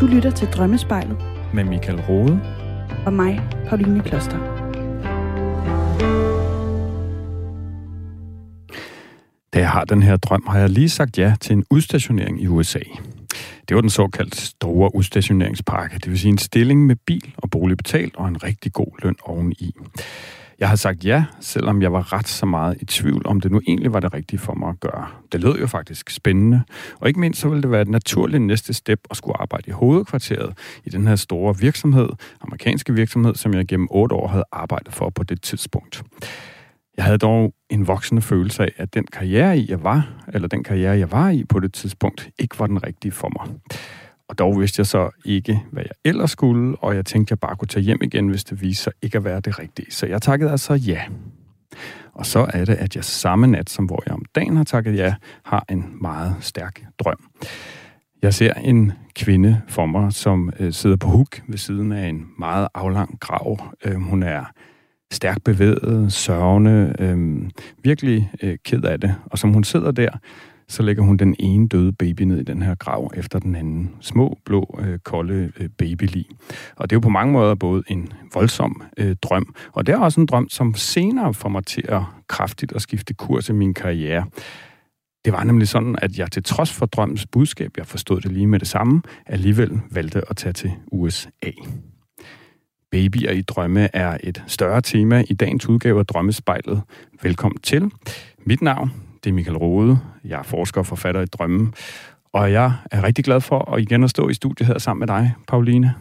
Du lytter til Drømmespejlet. Med Michael Rode. Og mig, Pauline Kloster. Da jeg har den her drøm, har jeg lige sagt ja til en udstationering i USA. Det var den såkaldte store udstationeringspakke, det vil sige en stilling med bil og bolig betalt og en rigtig god løn oveni. Jeg har sagt ja, selvom jeg var ret så meget i tvivl, om det nu egentlig var det rigtige for mig at gøre. Det lød jo faktisk spændende, og ikke mindst så ville det være et naturligt næste step at skulle arbejde i hovedkvarteret i den her store virksomhed, amerikanske virksomhed, som jeg gennem otte år havde arbejdet for på det tidspunkt. Jeg havde dog en voksende følelse af, at den karriere, jeg var, eller den karriere, jeg var i på det tidspunkt, ikke var den rigtige for mig. Og dog vidste jeg så ikke, hvad jeg ellers skulle, og jeg tænkte, at jeg bare kunne tage hjem igen, hvis det viste sig ikke at være det rigtige. Så jeg takkede altså ja. Og så er det, at jeg samme nat, som hvor jeg om dagen har takket ja, har en meget stærk drøm. Jeg ser en kvinde for mig, som øh, sidder på huk ved siden af en meget aflang grav. Øh, hun er stærkt bevæget, sørgende, øh, virkelig øh, ked af det. Og som hun sidder der, så lægger hun den ene døde baby ned i den her grav efter den anden. Små, blå, øh, kolde øh, babylig. Og det er jo på mange måder både en voldsom øh, drøm, og det er også en drøm, som senere får mig til at kraftigt at skifte kurs i min karriere. Det var nemlig sådan, at jeg til trods for drømmens budskab, jeg forstod det lige med det samme, alligevel valgte at tage til USA. Babyer i drømme er et større tema i dagens udgave af Drømmespejlet. Velkommen til. Mit navn det er Michael Rode. Jeg er forsker og forfatter i Drømme. Og jeg er rigtig glad for at igen at stå i studiet her sammen med dig, Pauline.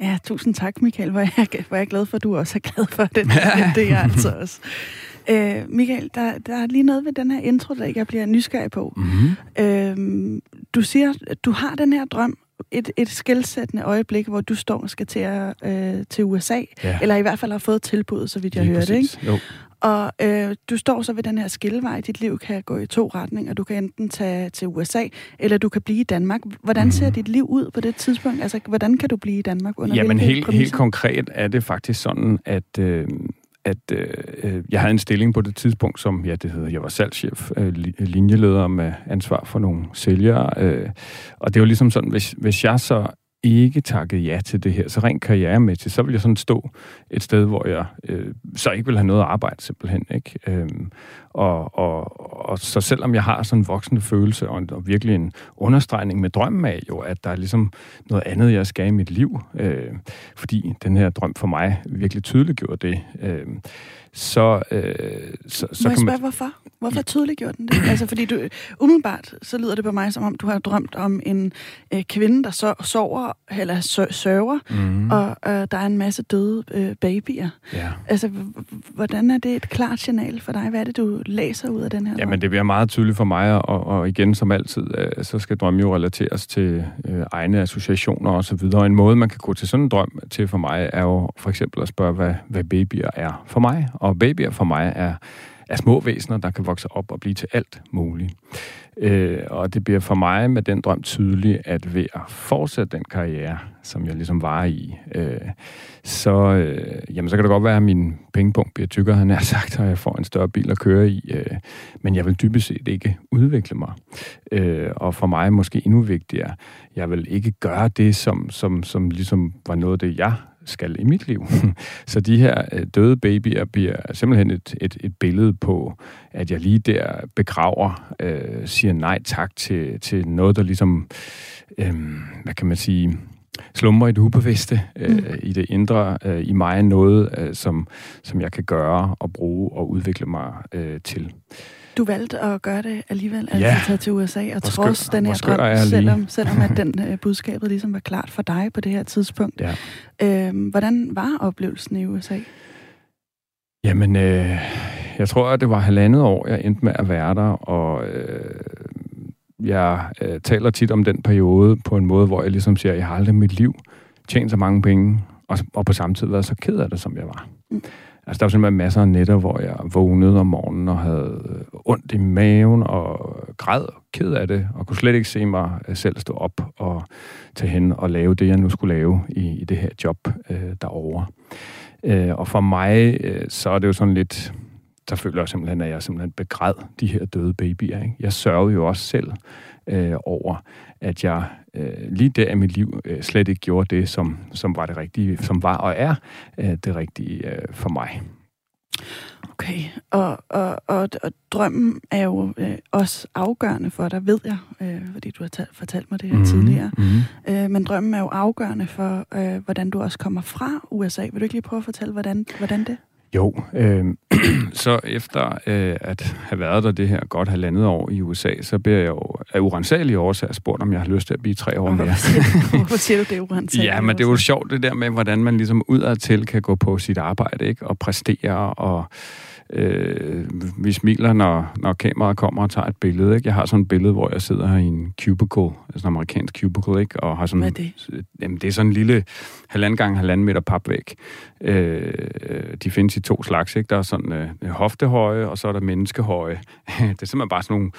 Ja, tusind tak, Michael. Hvor jeg, hvor jeg glad for, at du også er glad for det. det er jeg altså også. Øh, Michael, der, der er lige noget ved den her intro, der jeg bliver nysgerrig på. Mm-hmm. Øh, du siger, at du har den her drøm, et, et skældsættende øjeblik, hvor du står og skal til, øh, til USA, ja. eller i hvert fald har fået tilbud, så vidt jeg hører det, ikke? Jo. Og øh, du står så ved den her skillevej. Dit liv kan gå i to retninger. Du kan enten tage til USA, eller du kan blive i Danmark. Hvordan ser mm. dit liv ud på det tidspunkt? Altså, hvordan kan du blive i Danmark under Jamen, helt, helt konkret er det faktisk sådan, at... Øh, at øh, øh, jeg havde en stilling på det tidspunkt, som, ja, det hedder, jeg var salgschef, øh, linjeleder med ansvar for nogle sælgere. Øh, og det var ligesom sådan, hvis, hvis jeg så ikke takket ja til det her, så rent karrieremæssigt, så vil jeg sådan stå et sted, hvor jeg øh, så ikke vil have noget at arbejde simpelthen. Ikke? Øhm, og, og, og så selvom jeg har sådan en voksende følelse og, en, og virkelig en understregning med drømmen af jo, at der er ligesom noget andet, jeg skal i mit liv, øh, fordi den her drøm for mig virkelig tydeliggjorde det, øh, så, øh, så, så Må jeg spørge, man... hvorfor? Hvorfor tydeliggjorde den det? altså, fordi du, umiddelbart, så lyder det på mig, som om du har drømt om en øh, kvinde, der så, sover, eller sørger, mm. og øh, der er en masse døde øh, babyer. Ja. Altså, hvordan er det et klart signal for dig? Hvad er det, du læser ud af den her drøm? Jamen, det bliver meget tydeligt for mig, og, og igen, som altid, øh, så skal drømme jo relateres til øh, egne associationer og så videre. Og en måde, man kan gå til sådan en drøm til for mig, er jo for eksempel at spørge, hvad, hvad babyer er for mig. Og babyer for mig er er små væsener, der kan vokse op og blive til alt muligt. Øh, og det bliver for mig med den drøm tydeligt, at ved at fortsætte den karriere, som jeg ligesom var i, øh, så, øh, jamen, så kan det godt være, at min pengepunkt bliver tykkere, han har sagt, og jeg får en større bil at køre i. Øh, men jeg vil dybest set ikke udvikle mig. Øh, og for mig måske endnu vigtigere, jeg vil ikke gøre det, som, som, som ligesom var noget af det, jeg skal i mit liv. Så de her øh, døde babyer bliver simpelthen et, et, et billede på, at jeg lige der begraver, øh, siger nej tak til, til noget, der ligesom, øh, hvad kan man sige, slummer i det ubevidste, øh, mm. i det indre, øh, i mig noget, øh, som, som jeg kan gøre og bruge og udvikle mig øh, til. Du valgte at gøre det alligevel, altså ja. tage til USA, og trods den her drøm, selvom, selvom at den uh, budskabet ligesom var klart for dig på det her tidspunkt. Ja. Øhm, hvordan var oplevelsen i USA? Jamen, øh, jeg tror, at det var halvandet år, jeg endte med at være der, og øh, jeg øh, taler tit om den periode på en måde, hvor jeg ligesom siger, at jeg har aldrig i mit liv tjent så mange penge, og, og på samme tid været så ked af det, som jeg var. Mm. Altså, der var simpelthen masser af nætter, hvor jeg vågnede om morgenen og havde øh, ondt i maven og græd og ked af det, og kunne slet ikke se mig øh, selv stå op og tage hen og lave det, jeg nu skulle lave i, i det her job øh, derovre. Øh, og for mig, øh, så er det jo sådan lidt, så føler jeg simpelthen, at jeg simpelthen begræd de her døde babyer. Ikke? Jeg sørgede jo også selv øh, over, at jeg øh, lige der i mit liv øh, slet ikke gjorde det, som, som var det rigtige, som var og er øh, det rigtige øh, for mig. Okay, og, og, og, og drømmen er jo øh, også afgørende for dig, ved jeg, øh, fordi du har talt, fortalt mig det her mm-hmm. tidligere. Mm-hmm. Øh, men drømmen er jo afgørende for, øh, hvordan du også kommer fra USA. Vil du ikke lige prøve at fortælle, hvordan, hvordan det? Jo, øh, så efter øh, at have været der det her godt halvandet år i USA, så bliver jeg jo af urensagelige årsager spurgt, om jeg har lyst til at blive tre år mere. Hvorfor siger du det urensagelige Ja, men det er jo sjovt det der med, hvordan man ligesom udadtil kan gå på sit arbejde, ikke? Og præstere og øh, vi smiler, når, når kameraet kommer og tager et billede. Ikke? Jeg har sådan et billede, hvor jeg sidder her i en cubicle, altså en amerikansk cubicle, ikke? og har sådan... Hvad er det? Jamen, det er sådan en lille halvanden gang halvanden meter papvæg. Øh, de findes i to slags, ikke? Der er sådan øh, hoftehøje, og så er der menneskehøje. det er simpelthen bare sådan nogle...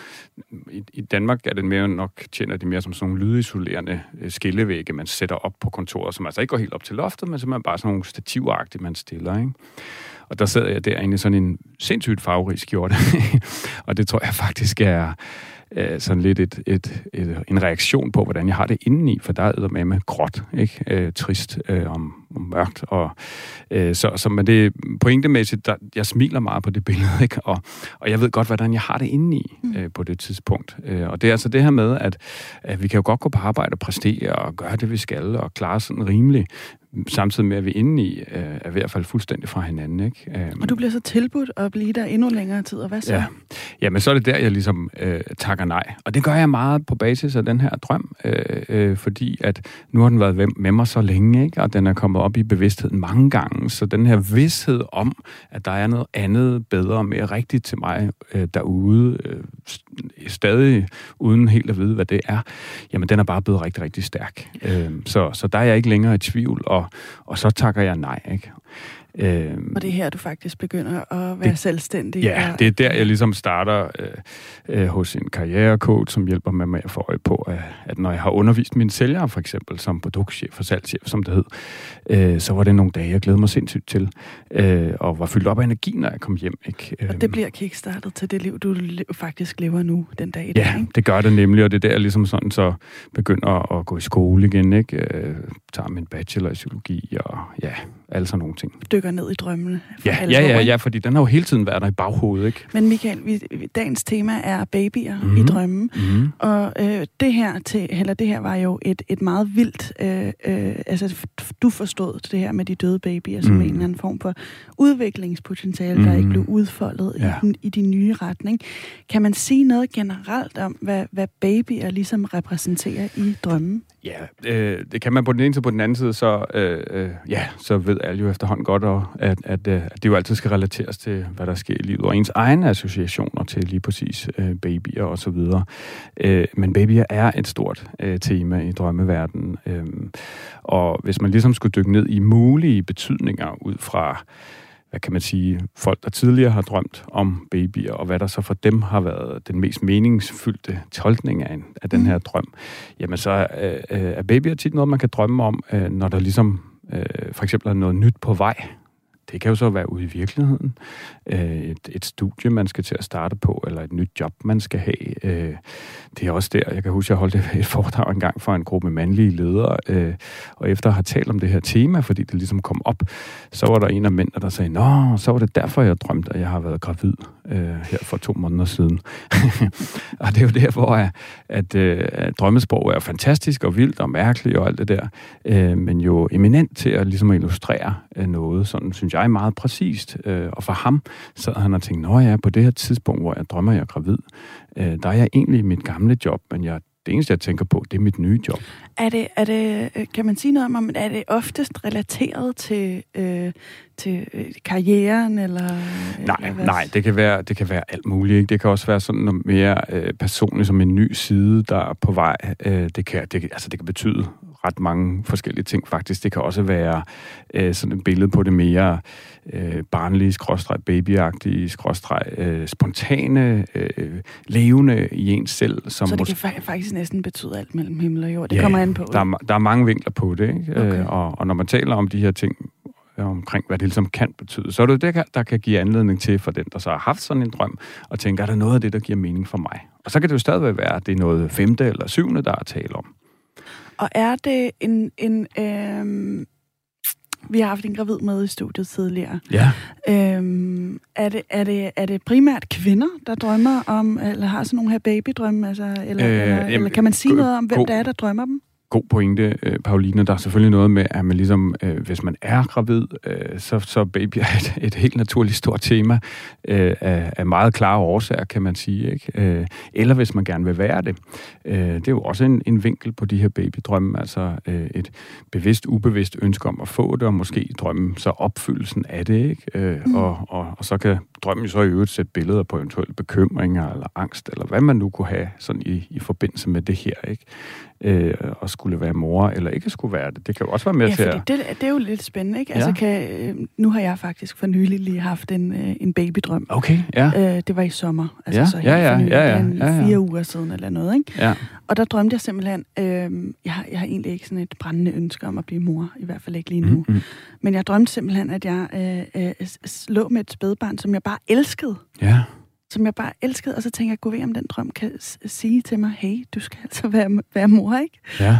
I, I Danmark er det mere nok, tjener de mere som sådan nogle lydisolerende øh, skillevægge, man sætter op på kontoret, som altså ikke går helt op til loftet, men simpelthen bare sådan nogle stativagtige, man stiller, ikke? Og der sidder jeg derinde i sådan en sindssygt farverig skjorte. og det tror jeg faktisk er øh, sådan lidt et, et, et, en reaktion på, hvordan jeg har det indeni, for der er med med gråt, ikke? Øh, trist øh, om mørkt. Og, øh, så, så men det pointemæssigt, der, jeg smiler meget på det billede, ikke? Og, og jeg ved godt, hvordan jeg har det indeni mm. øh, på det tidspunkt. Øh, og det er altså det her med, at, at vi kan jo godt gå på arbejde og præstere og gøre det, vi skal, og klare sådan rimeligt, samtidig med, at vi indeni øh, er ved at falde fuldstændig fra hinanden. Ikke? Øh, og du bliver så tilbudt at blive der endnu længere tid, og hvad så? Ja, ja men så er det der, jeg ligesom øh, takker nej. Og det gør jeg meget på basis af den her drøm, øh, øh, fordi at nu har den været med mig så længe, ikke? og den er kommet op i bevidstheden mange gange, så den her vidshed om, at der er noget andet, bedre og mere rigtigt til mig øh, derude, øh, stadig uden helt at vide, hvad det er, jamen den er bare blevet rigtig, rigtig stærk. Øh, så, så der er jeg ikke længere i tvivl, og, og så takker jeg nej. Ikke? Øh, og det er her, du faktisk begynder at være det, selvstændig? Ja, og, det er der, jeg ligesom starter øh, øh, hos en karrierecoach, som hjælper mig med at få øje på, at, at når jeg har undervist mine sælgere, for eksempel som produktchef og salgschef, som det hed, øh, så var det nogle dage, jeg glæder mig sindssygt til, øh, og var fyldt op af energi, når jeg kom hjem. Ikke? Og det øhm. bliver kickstartet til det liv, du faktisk lever nu den dag i dag, Ja, ikke? det gør det nemlig, og det er der, jeg ligesom sådan så begynder at gå i skole igen, ikke? Øh, tager min bachelor i psykologi, og ja, alle sådan nogle ting. Dykker ned i drømmene. Ja, ja, ja, ja, fordi den har jo hele tiden været der i baghovedet, ikke? Men Michael, vi, dagens tema er babyer mm-hmm. i drømmen, mm-hmm. og øh, det her til, eller det her var jo et, et meget vildt, øh, øh, altså du forstod det her med de døde babyer som mm. en eller anden form for udviklingspotentiale, mm. der ikke blev udfoldet ja. i, i de nye retning. Kan man sige noget generelt om, hvad, hvad babyer ligesom repræsenterer i drømmen? Ja, øh, det kan man på den ene side, på den anden side, så, øh, øh, ja, så ved alle jo efterhånden godt, at, at, øh, at det jo altid skal relateres til, hvad der sker i livet, og ens egne associationer til lige præcis øh, babyer og så videre. Øh, men babyer er et stort øh, tema i drømmeverdenen, øh, og hvis man ligesom skulle dykke ned i mulige betydninger ud fra hvad kan man sige, folk, der tidligere har drømt om babyer, og hvad der så for dem har været den mest meningsfyldte tolkning af, en, af den mm. her drøm, jamen så øh, øh, er babyer tit noget, man kan drømme om, øh, når der ligesom øh, for eksempel er noget nyt på vej. Det kan jo så være ude i virkeligheden. Øh, et, et studie, man skal til at starte på, eller et nyt job, man skal have. Øh, det er også der, jeg kan huske, jeg holdt et foredrag engang for en gruppe mandlige ledere, øh, og efter at have talt om det her tema, fordi det ligesom kom op, så var der en af mændene, der sagde, Nå, så var det derfor, jeg drømte, at jeg har været gravid Øh, her for to måneder siden. og det er jo der, hvor øh, at, at, at drømmesprog er fantastisk og vildt og mærkeligt og alt det der, men jo eminent til at ligesom illustrere noget, sådan synes jeg meget præcist. og for ham sad han og tænkte, nå ja, på det her tidspunkt, hvor jeg drømmer, jeg er gravid, øh, der er jeg egentlig i mit gamle job, men jeg, det eneste, jeg tænker på, det er mit nye job. Er det, er det, kan man sige noget om, er det oftest relateret til, øh, til øh, karrieren, eller? Nej, eller nej det, kan være, det kan være alt muligt. Ikke? Det kan også være sådan noget mere øh, personligt, som en ny side, der er på vej. Øh, det, kan, det, altså, det kan betyde ret mange forskellige ting faktisk. Det kan også være øh, sådan et billede på det mere øh, barnlige, skråstreg, babyagtige, skråstreg, øh, spontane, øh, levende i ens selv. Som Så det måske... kan faktisk næsten betyde alt mellem himmel og jord? Det ja, kommer an på. Der er, der er mange vinkler på det, ikke? Okay. Øh, og, og når man taler om de her ting, omkring, hvad det ligesom kan betyde. Så er det det, der kan give anledning til for den, der så har haft sådan en drøm, og tænker, er der noget af det, der giver mening for mig? Og så kan det jo stadigvæk være, at det er noget femte eller syvende, der er tale om. Og er det en... en øh, vi har haft en gravid med i studiet tidligere. Ja. Øhm, er, det, er, det, er det primært kvinder, der drømmer om, eller har sådan nogle her babydrømme? Altså, eller, øh, eller, jamen, eller kan man sige noget om, hvem det er, der drømmer dem? God pointe, øh, Pauline. Der er selvfølgelig noget med, at man ligesom, øh, hvis man er gravid, øh, så, så baby er et, et helt naturligt stort tema øh, af, af meget klare årsager, kan man sige. Ikke? Øh, eller hvis man gerne vil være det. Øh, det er jo også en, en vinkel på de her babydrømme, altså øh, et bevidst, ubevidst ønske om at få det, og måske drømme så opfyldelsen af det. Ikke? Øh, mm. og, og, og så kan drømmen jo så i øvrigt sætte billeder på eventuelle bekymringer eller angst, eller hvad man nu kunne have sådan i, i forbindelse med det her. Ikke? Øh, at skulle være mor, eller ikke skulle være det. Det kan jo også være med ja, til at... det, det er jo lidt spændende, ikke? Altså, ja. Altså, kan, øh, nu har jeg faktisk for nylig lige haft en, øh, en babydrøm. Okay, ja. Øh, det var i sommer. Altså, ja, så ja, ja, nylig, ja, ja, ja, ja. fire uger siden eller noget, ikke? Ja. Og der drømte jeg simpelthen... Øh, jeg, har, jeg har egentlig ikke sådan et brændende ønske om at blive mor, i hvert fald ikke lige nu. Mm-hmm. Men jeg drømte simpelthen, at jeg øh, øh, lå med et spædbarn, som jeg bare elskede. Ja som jeg bare elskede, og så tænkte jeg, gå ved om den drøm kan sige til mig, hey, du skal altså være, være mor, ikke? Ja.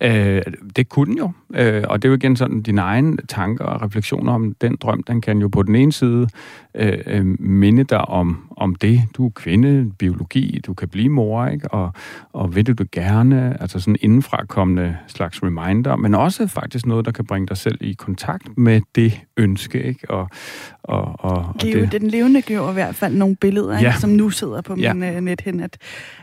Øh, det kunne den jo, øh, og det er jo igen sådan, dine egne tanker og refleksioner om den drøm, den kan jo på den ene side øh, øh, minde dig om, om det. Du er kvinde, biologi, du kan blive mor, ikke? Og, og vil du det gerne, altså sådan indenfrakommende slags reminder, men også faktisk noget, der kan bringe dig selv i kontakt med det ønske, ikke? Og, og, og, og det, den levende giver i hvert fald nogle billeder, ja. ikke? som nu sidder på ja. min uh, nethennet.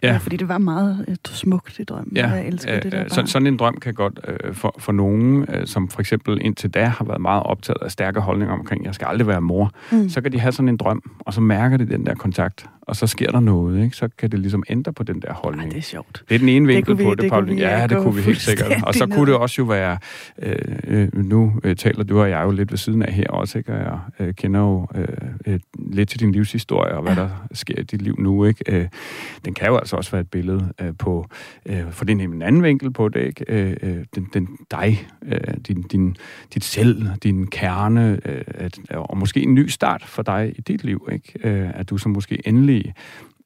Ja. fordi det var meget uh, smukt i drømmen, ja. jeg elskede uh, det der så, Sådan en drøm kan godt uh, for, for nogen, uh, som for eksempel indtil da har været meget optaget af stærke holdninger omkring, jeg skal aldrig være mor, mm. så kan de have sådan en drøm, og så mærker de den der kontakt, og så sker der noget, ikke? så kan det ligesom ændre på den der holdning. Ej, det er sjovt. Det er den ene vinkel på det, det Paul. Ja, det kunne vi helt sikkert. Og så kunne det også jo være, øh, øh, nu øh, taler du og jeg jo lidt ved siden af her også, ikke? og jeg øh, kender jo øh, øh, lidt til din livshistorie, og hvad ja. der sker i dit liv nu. Ikke? Øh, den kan jo altså også være et billede øh, på, øh, for det er en anden vinkel på det, ikke? Øh, øh, den, den dig, øh, din, din, dit selv, din kerne, øh, at, og måske en ny start for dig i dit liv, ikke? Øh, at du så måske endelig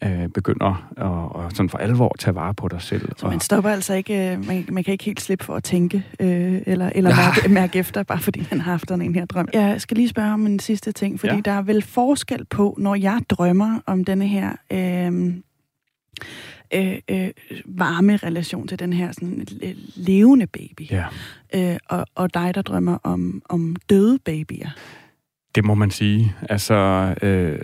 øh, begynder at, at sådan for alvor tage vare på dig selv. Så man stopper altså ikke, øh, man, man kan ikke helt slippe for at tænke, øh, eller, eller ja. mærke, mærke efter, bare fordi man har haft sådan en her drøm. Jeg skal lige spørge om en sidste ting, fordi ja. der er vel forskel på, når jeg drømmer om denne her... Øh, øh, øh, varme relation til den her sådan, levende baby. Ja. Øh, og, og dig, der drømmer om, om døde babyer. Det må man sige. Altså, øh,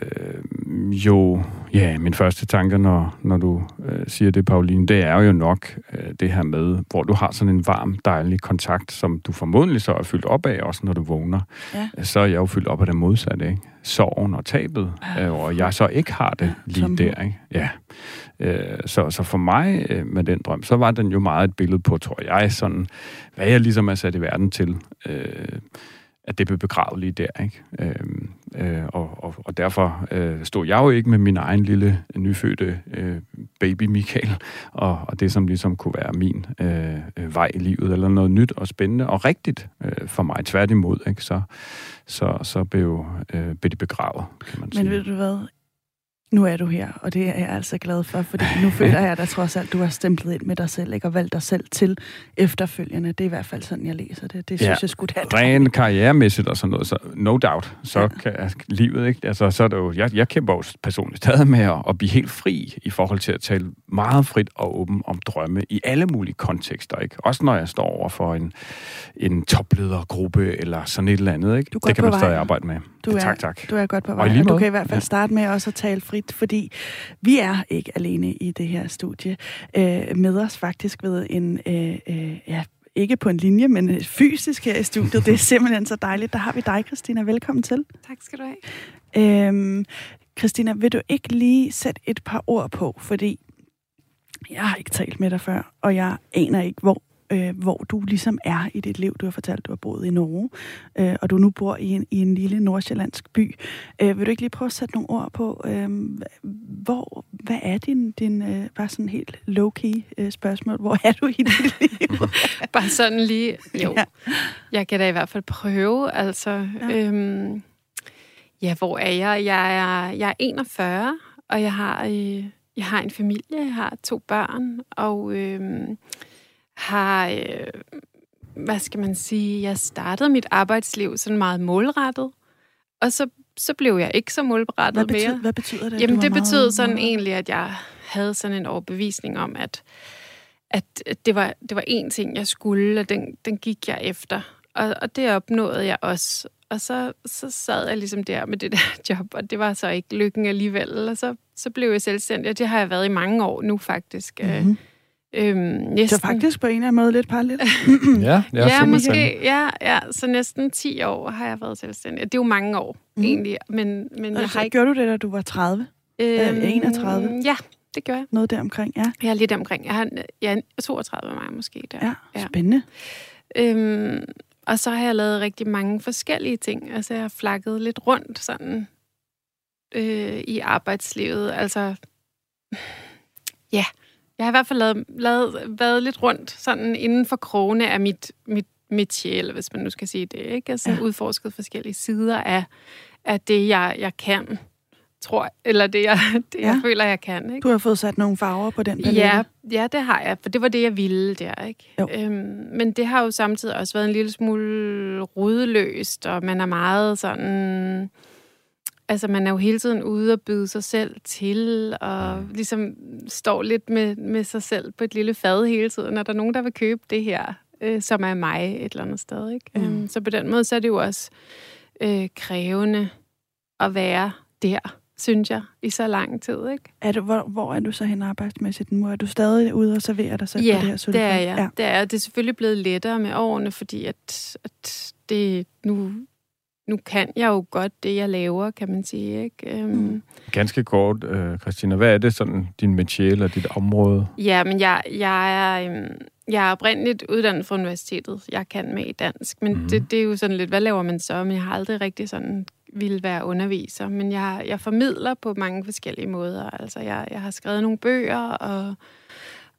jo, ja, min første tanke, når, når du øh, siger det, Pauline, det er jo nok øh, det her med, hvor du har sådan en varm, dejlig kontakt, som du formodentlig så er fyldt op af, også når du vågner. Ja. Så er jeg jo fyldt op af det modsatte, ikke? Sorgen og tabet, ja. øh, og jeg så ikke har det lige som der, ikke? Ja. Øh, så, så for mig øh, med den drøm, så var den jo meget et billede på, tror jeg, sådan, hvad jeg ligesom er sat i verden til. Øh, at det blev begravet lige der. Ikke? Øh, øh, og, og, og derfor øh, stod jeg jo ikke med min egen lille nyfødte øh, baby Michael, og, og det som ligesom kunne være min øh, øh, vej i livet, eller noget nyt og spændende og rigtigt øh, for mig. Tværtimod, ikke? Så, så, så blev, øh, blev det begravet, kan man Men sige. Men ved du hvad? Nu er du her, og det er jeg altså glad for, fordi nu føler jeg da trods alt, du har stemplet ind med dig selv, ikke? og valgt dig selv til efterfølgende. Det er i hvert fald sådan, jeg læser det. Det synes ja, jeg skulle have. Ren karrieremæssigt og sådan noget, så no doubt, så ja. kan livet, ikke? Altså, så er det jo, jeg, jeg kæmper jo personligt stadig med at, at blive helt fri i forhold til at tale meget frit og åben om drømme i alle mulige kontekster, ikke? Også når jeg står over for en, en topledergruppe eller sådan et eller andet, ikke? Det kan man stadig arbejde med. Du er, tak, tak. Du er godt på vej, og, og du kan i hvert fald starte med også at tale frit, fordi vi er ikke alene i det her studie. Øh, med os faktisk ved en, øh, øh, ja, ikke på en linje, men fysisk her i studiet. Det er simpelthen så dejligt. Der har vi dig, Christina. Velkommen til. Tak skal du have. Øhm, Christina, vil du ikke lige sætte et par ord på, fordi jeg har ikke talt med dig før, og jeg aner ikke, hvor øh, hvor du ligesom er i dit liv. Du har fortalt, at du har boet i Norge, øh, og du nu bor i en, i en lille nordsjællandsk by. Øh, vil du ikke lige prøve at sætte nogle ord på, øh, hvor, hvad er din, din øh, bare sådan helt low-key øh, spørgsmål, hvor er du i dit liv? bare sådan lige, jo. Ja. Jeg kan da i hvert fald prøve, altså... Ja. Øhm, ja, hvor er jeg? Jeg er, jeg er 41, og jeg har, øh, jeg har en familie, jeg har to børn, og... Øh, har, øh, hvad skal man sige, jeg startede mit arbejdsliv sådan meget målrettet, og så, så blev jeg ikke så målrettet hvad betyder, mere. Hvad betyder det? Jamen, det betød sådan egentlig, at jeg havde sådan en overbevisning om, at, at det, var, det var én ting, jeg skulle, og den, den gik jeg efter. Og, og det opnåede jeg også. Og så, så sad jeg ligesom der med det der job, og det var så ikke lykken alligevel. Og så, så blev jeg selvstændig, og det har jeg været i mange år nu faktisk. Mm-hmm. Øhm, næsten. Så faktisk på en eller anden måde lidt parallelt. ja, ja, ja måske. Ja, ja, så næsten 10 år har jeg været selvstændig. Det er jo mange år, mm. egentlig. Men, men og jeg har ikke... Gjorde du det, da du var 30? Øhm, 31? Ja, det gør jeg. Noget der omkring, ja. Ja, lidt omkring. Jeg har ja, 32 af mig måske der. Ja, ja. spændende. Øhm, og så har jeg lavet rigtig mange forskellige ting. Altså, jeg har flakket lidt rundt sådan øh, i arbejdslivet. Altså, ja, jeg har i hvert fald lavet, lavet, været lidt rundt sådan inden for krone af mit, mit métier, eller hvis man nu skal sige det. Ikke? Altså, ja. udforsket forskellige sider af, af det, jeg, jeg kan tror eller det, jeg, det, ja. jeg føler, jeg kan. Ikke? Du har fået sat nogle farver på den palette. Ja, ja, det har jeg, for det var det, jeg ville der. Ikke? Øhm, men det har jo samtidig også været en lille smule rodløst, og man er meget sådan... Altså, man er jo hele tiden ude og byde sig selv til, og ligesom står lidt med, med sig selv på et lille fad hele tiden. Er der nogen, der vil købe det her, øh, som er mig et eller andet sted? Ikke? Mm. Øhm, så på den måde, så er det jo også øh, krævende at være der synes jeg, i så lang tid. Ikke? Er du, hvor, hvor er du så hen arbejdsmæssigt nu? Er du stadig ude og serverer dig selv ja, på det her sulfur? det er jeg. Ja, det er Det er selvfølgelig blevet lettere med årene, fordi at, at det nu, nu kan jeg jo godt det, jeg laver, kan man sige. Ikke? Um, mm. Ganske kort, øh, Christina. Hvad er det sådan, din métier eller dit område? Ja, men jeg, jeg er... Um, jeg er oprindeligt uddannet fra universitetet. Jeg kan med i dansk, men mm. det, det er jo sådan lidt, hvad laver man så? Men jeg har aldrig rigtig sådan ville være underviser, men jeg, jeg formidler på mange forskellige måder. Altså, jeg, jeg har skrevet nogle bøger, og,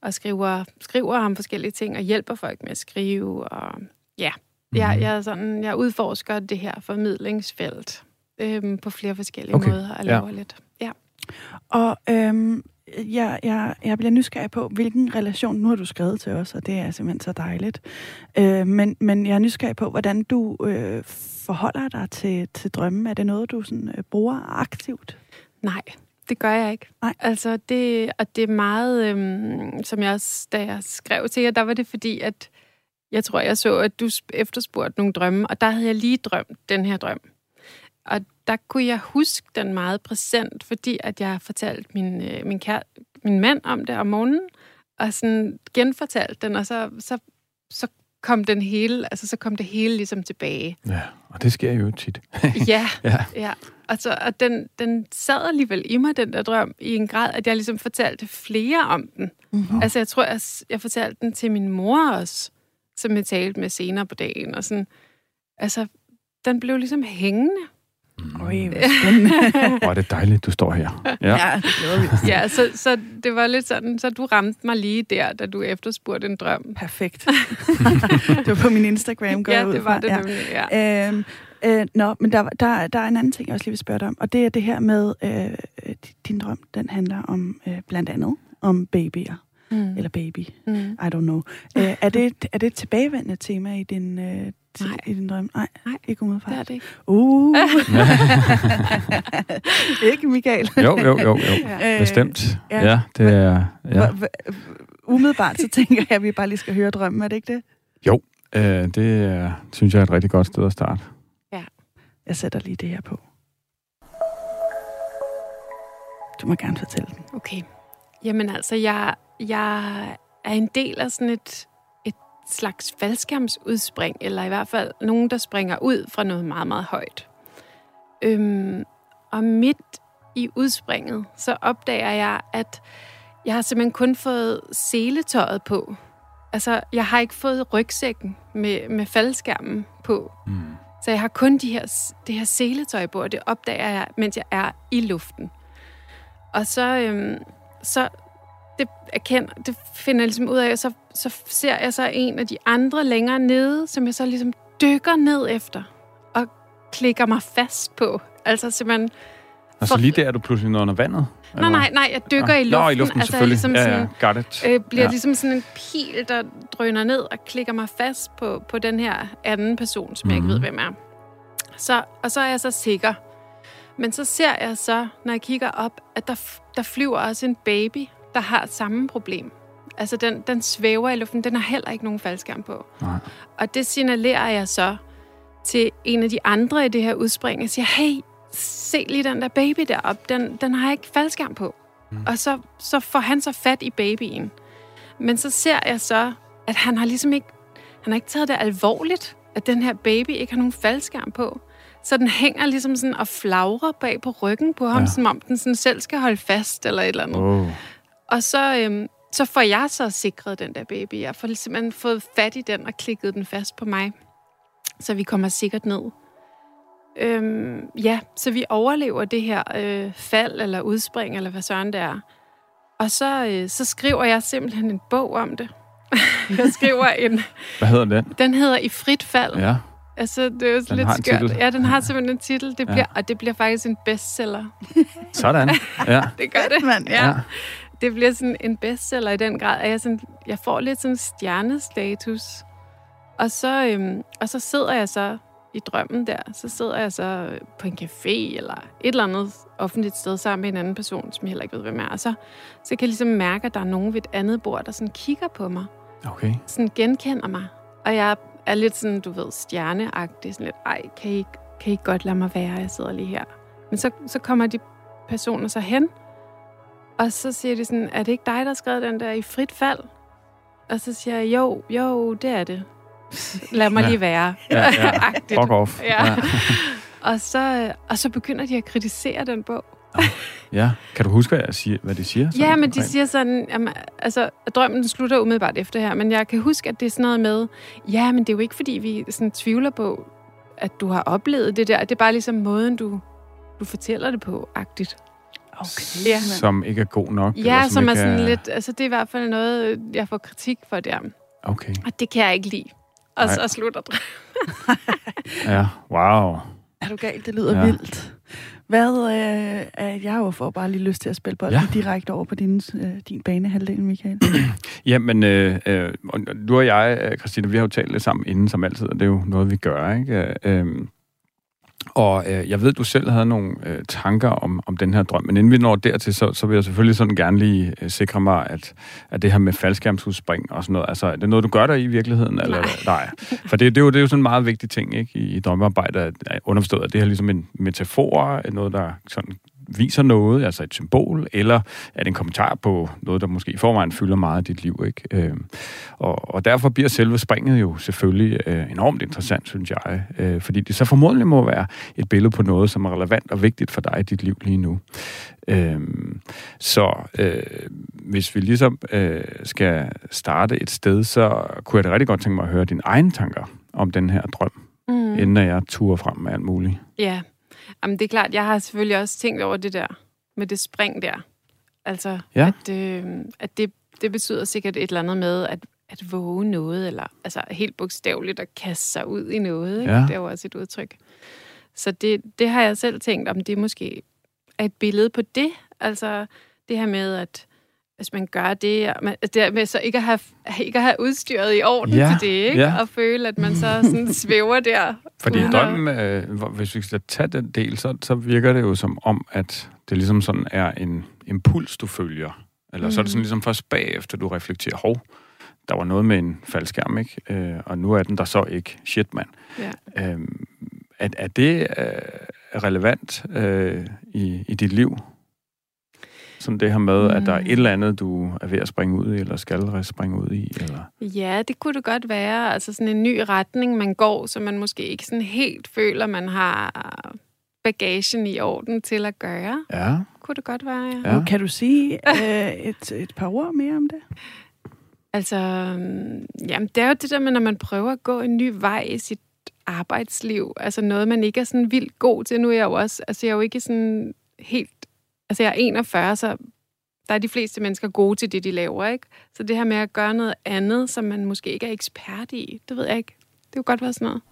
og skriver, skriver om forskellige ting, og hjælper folk med at skrive, og ja, mm. jeg, jeg, er sådan, jeg udforsker det her formidlingsfelt øhm, på flere forskellige okay. måder, og laver ja. lidt. Ja. Og øhm, jeg, jeg, jeg bliver nysgerrig på, hvilken relation, nu har du skrevet til os, og det er simpelthen så dejligt, øh, men, men jeg er nysgerrig på, hvordan du øh, forholder dig til, til drømme. Er det noget, du sådan, øh, bruger aktivt? Nej, det gør jeg ikke. Nej. Altså, det, og det er meget, øhm, som jeg også, da jeg skrev til jer, der var det fordi, at jeg tror, jeg så, at du efterspurgte nogle drømme, og der havde jeg lige drømt den her drøm. Og der kunne jeg huske den meget præsent, fordi at jeg fortalt min, øh, min, kære, min mand om det om morgenen, og sådan genfortalt den, og så, så, så kom den hele, altså så kom det hele ligesom tilbage. Ja, og det sker jo tit. ja, ja, ja. Og, så, og den, den sad alligevel i mig, den der drøm, i en grad, at jeg ligesom fortalte flere om den. Mm-hmm. Altså jeg tror, jeg, jeg fortalte den til min mor også, som jeg talte med senere på dagen, og sådan, altså, den blev ligesom hængende. Mm. Oj, hvor er det dejligt, du står her. Ja, ja det glæder vi Ja, så, så det var lidt sådan, så du ramte mig lige der, da du efterspurgte en drøm. Perfekt. det var på min Instagram, går Ja, det var det ja. nemlig, ja. Øhm, øh, nå, men der, der, der er en anden ting, jeg også lige vil spørge dig om, og det er det her med, øh, din drøm, den handler om øh, blandt andet om babyer. Mm. Eller baby. Mm. I don't know. Øh, er, det, er det et tilbagevendende tema i din, øh, Nej. i din drøm? Nej, Nej ikke umiddelbart. Det er det ikke. Uh. ikke, Michael? jo, jo, jo, jo. Ja. Bestemt. Ja, ja det er... Ja. Umiddelbart så tænker jeg, at vi bare lige skal høre drømmen. Er det ikke det? Jo, øh, det synes jeg er et rigtig godt sted at starte. Ja. Jeg sætter lige det her på. Du må gerne fortælle den. Okay. Jamen altså, jeg, jeg er en del af sådan et slags faldskærmsudspring, eller i hvert fald nogen, der springer ud fra noget meget, meget højt. Øhm, og midt i udspringet, så opdager jeg, at jeg har simpelthen kun fået seletøjet på. Altså, jeg har ikke fået rygsækken med, med faldskærmen på. Mm. Så jeg har kun de her, det her seletøj på, og det opdager jeg, mens jeg er i luften. Og så, øhm, så det, erkender, det finder jeg ligesom ud af, og så, så ser jeg så en af de andre længere nede, som jeg så ligesom dykker ned efter, og klikker mig fast på. Altså simpelthen... Altså for... lige der er du pludselig under vandet? Nej, nej, nej, jeg dykker i luften. Nå, i luften, altså, selvfølgelig. Ligesom ja, sådan, ja, it. øh, bliver ja. ligesom sådan en pil, der drøner ned og klikker mig fast på, på den her anden person, som mm. jeg ikke ved, Mhm. hvem er. Så, og så er jeg så sikker. Men så ser jeg så, når jeg kigger op, at der, der flyver også en baby, der har samme problem. Altså, den, den svæver i luften. Den har heller ikke nogen faldskærm på. Nej. Og det signalerer jeg så til en af de andre i det her udspring. Jeg siger, hey, se lige den der baby deroppe. Den, den har ikke faldskærm på. Mm. Og så, så får han så fat i babyen. Men så ser jeg så, at han har ligesom ikke, han har ikke taget det alvorligt, at den her baby ikke har nogen faldskærm på. Så den hænger ligesom sådan og flagrer bag på ryggen på ham, Ja. som om den sådan selv skal holde fast eller et eller andet. Oh. Og så, øhm, så får jeg så sikret den der baby. Jeg får simpelthen fået fat i den og klikket den fast på mig. Så vi kommer sikkert ned. Øhm, ja, så vi overlever det her øh, fald eller udspring, eller hvad søren det er. Og så, øh, så skriver jeg simpelthen en bog om det. jeg skriver en... Hvad hedder den? Den hedder I frit fald. Ja. Altså, det er jo Den lidt har en skørt. titel. Ja, den har simpelthen en titel. Det Ja. bliver, Og det bliver faktisk en bestseller. Sådan. Ja. Det gør det. Mand, Ja. ja. det bliver sådan en bestseller i den grad, at jeg, sådan, jeg får lidt sådan stjernestatus. Og så, øhm, og så sidder jeg så i drømmen der, så sidder jeg så på en café eller et eller andet offentligt sted sammen med en anden person, som jeg heller ikke ved, hvem er. Og så, så kan jeg ligesom mærke, at der er nogen ved et andet bord, der sådan kigger på mig, Okay. sådan genkender mig. Og jeg er lidt sådan, du ved, stjerneagtig, sådan lidt, ej, kan I, kan I godt lade mig være, jeg sidder lige her. Men så, så kommer de personer så hen, og så siger de sådan, er det ikke dig, der har skrevet den der i frit fald? Og så siger jeg, jo, jo, det er det. Lad mig Ja. lige være. Ja, ja. Fuck off. Ja. Og så, og så begynder de at kritisere den bog. Ja. Kan du huske, hvad, jeg siger, hvad de siger? Ja, men de siger sådan, jamen, altså, at drømmen slutter umiddelbart efter her, men jeg kan huske, at det er sådan noget med, ja, men det er jo ikke, fordi vi sådan tvivler på, at du har oplevet det der. Det er bare ligesom måden, du, du fortæller det på, agtigt. Okay, Ja. Som ikke er god nok? Ja, eller som er sådan lidt, altså det er i hvert fald noget, jeg får kritik for der. Okay. Og det kan jeg ikke lide. Og Nej. så slutter drømmen. Ja, wow. Er du galt? Det lyder ja. vildt. Hvad, øh, er jeg jo bare lige lyst til at spille bolden Ja. direkte over på din, øh, din banehalvdel, Michael. Jamen, øh, øh, du og jeg, øh, Christine, vi har jo talt lidt sammen inden som altid, og det er jo noget, vi gør, ikke? Øh, og øh, jeg ved, du selv havde nogle øh, tanker om, om den her drøm, men inden vi når dertil, så, så vil jeg selvfølgelig sådan gerne lige øh, sikre mig, at, at det her med faldskærmsudspring og sådan noget, altså er det noget, du gør der i virkeligheden? Eller, Nej. nej. For det, det, er jo, det er jo sådan en meget vigtig ting ikke, i, i drømmearbejde, at, at underforstået, at det her er ligesom en metafor, noget, der sådan viser noget, altså et symbol, eller er det en kommentar på noget, der måske i forvejen fylder meget af dit liv. Ikke? Øh, og, og derfor bliver selve springet jo selvfølgelig øh, enormt interessant, synes jeg, øh, fordi det så formodentlig må være et billede på noget, som er relevant og vigtigt for dig i dit liv lige nu. Øh, så øh, hvis vi ligesom øh, skal starte et sted, så kunne jeg da rigtig godt tænke mig at høre dine egne tanker om den her drøm, Mm. inden jeg turer frem med alt muligt. Ja, Jamen, det er klart. Jeg har selvfølgelig også tænkt over det der med det spring der. Altså, Ja. at, øh, at det, det betyder sikkert et eller andet med at, at våge noget, eller altså helt bogstaveligt at kaste sig ud i noget. Ikke? Ja. Det er jo også et udtryk. Så det, det har jeg selv tænkt, om det måske er et billede på det. Altså det her med, at hvis man gør det, man, det med så ikke at have, ikke at have udstyret i orden Ja, til det, ikke? ja. og føle, at man så sådan svæver der. Fordi at- drømmen, øh, hvis vi skal tage den del, så, så virker det jo som om, at det ligesom sådan er en impuls, du følger. Eller mm. så er det sådan Mhm. ligesom først bagefter, du reflekterer, hov, der var noget med en faldskærm, ikke? Øh, og nu er den der så ikke. Shit, mand. Ja. Øhm, er, er det øh, relevant øh, i, i dit liv? Sådan det her med, mm. at der er Mm. et eller andet, du er ved at springe ud i, eller skal springe ud i, eller... Ja, det kunne det godt være. Altså sådan en ny retning, man går, så man måske ikke sådan helt føler, man har bagagen i orden til at gøre. Ja, Kunne det godt være, ja. Ja. Kan du sige øh, et, et par ord mere om det? Altså, øhm, jamen, det er jo det der med, når man prøver at gå en ny vej i sit arbejdsliv. Altså noget, man ikke er sådan vildt god til. Nu er jeg jo også, altså jeg er jo ikke sådan helt, altså jeg er 41, så der er de fleste mennesker gode til det, de laver, ikke? Så det her med at gøre noget andet, som man måske ikke er ekspert i, det ved jeg ikke. Det kunne godt være sådan noget.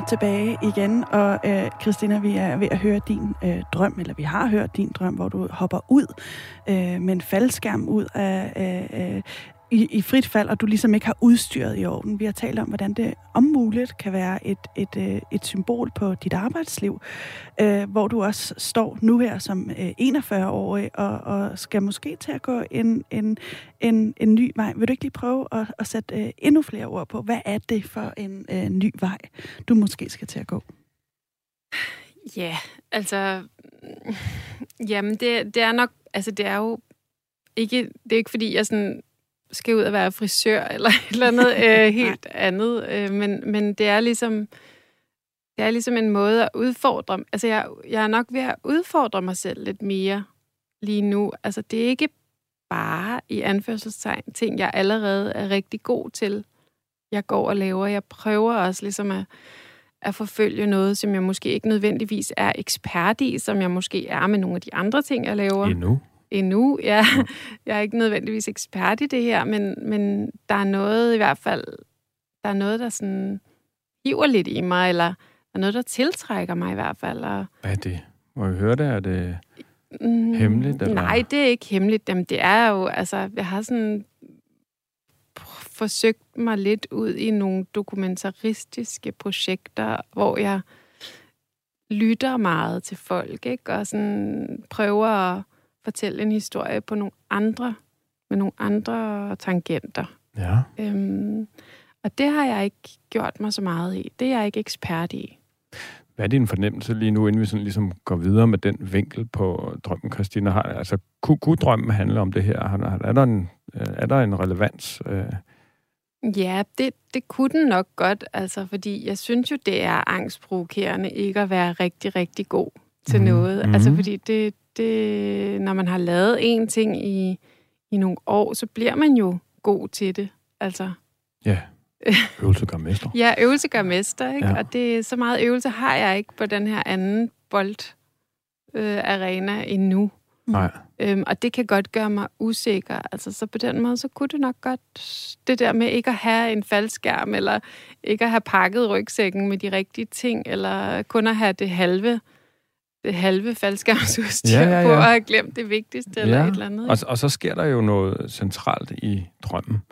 Er tilbage igen, og øh, Christina, vi er ved at høre din øh, drøm, eller vi har hørt din drøm, hvor du hopper ud øh, med en faldskærm ud af, øh, i, i frit fald, og du ligesom ikke har udstyret i orden. Vi har talt om, hvordan det om muligt kan være et, et, øh, et, symbol på dit arbejdsliv, øh, hvor du også står nu her som øh, 41-årig og, og skal måske til at gå en, en, en, en ny vej. Vil du ikke lige prøve at, at sætte øh, endnu flere ord på, hvad er det for en øh, ny vej, du måske skal til at gå? Ja, altså... Mm, jamen, det, det er nok... Altså, det er jo ikke... Det er ikke, fordi jeg sådan skal ud og være frisør eller et eller andet øh, helt andet. Øh, men, men det er ligesom det er ligesom en måde at udfordre... Altså, jeg, jeg er nok ved at udfordre mig selv lidt mere lige nu. Altså, det er ikke bare i anførselstegn ting, jeg allerede er rigtig god til, jeg går og laver. Jeg prøver også ligesom at, at forfølge noget, som jeg måske ikke nødvendigvis er ekspert i, som jeg måske er med nogle af de andre ting, jeg laver. Endnu endnu. Ja, jeg er ikke nødvendigvis ekspert i det her, men, men der er noget i hvert fald, der er noget, der sådan hiver lidt i mig, eller der er noget, der tiltrækker mig i hvert fald. Og, Hvad er det? Må jeg høre det? Er det mm, hemmeligt? Eller? Nej, det er ikke hemmeligt. Jamen, det er jo, altså, jeg har sådan forsøgt mig lidt ud i nogle dokumentaristiske projekter, hvor jeg lytter meget til folk, ikke? Og sådan prøver at fortælle en historie på nogle andre, med nogle andre tangenter. Ja. Øhm, og det har jeg ikke gjort mig så meget i. Det er jeg ikke ekspert i. Hvad er din fornemmelse lige nu, inden vi sådan ligesom går videre med den vinkel på drømmen, Christina har? Altså, kunne, kunne drømmen handle om det her? Er der en, er der en relevans? Øh? Ja, det, det kunne den nok godt, altså, fordi jeg synes jo, det er angstprovokerende ikke at være rigtig, rigtig god til mm. noget. Altså, fordi det, det, når man har lavet en ting i, i nogle år, så bliver man jo god til det. Altså. Ja, øvelse gør mester. ja, øvelse gør mester, ikke? Ja. Og det, så meget øvelse har jeg ikke på den her anden bold øh, arena endnu. Nej. Øhm, og det kan godt gøre mig usikker. Altså, så på den måde, så kunne det nok godt... Det der med ikke at have en faldskærm, eller ikke at have pakket rygsækken med de rigtige ting, eller kun at have det halve det halve faldskærmsudstyr ja, ja, ja. på at have glemt det vigtigste ja. eller et eller andet. Og, og så sker der jo noget centralt i drømmen.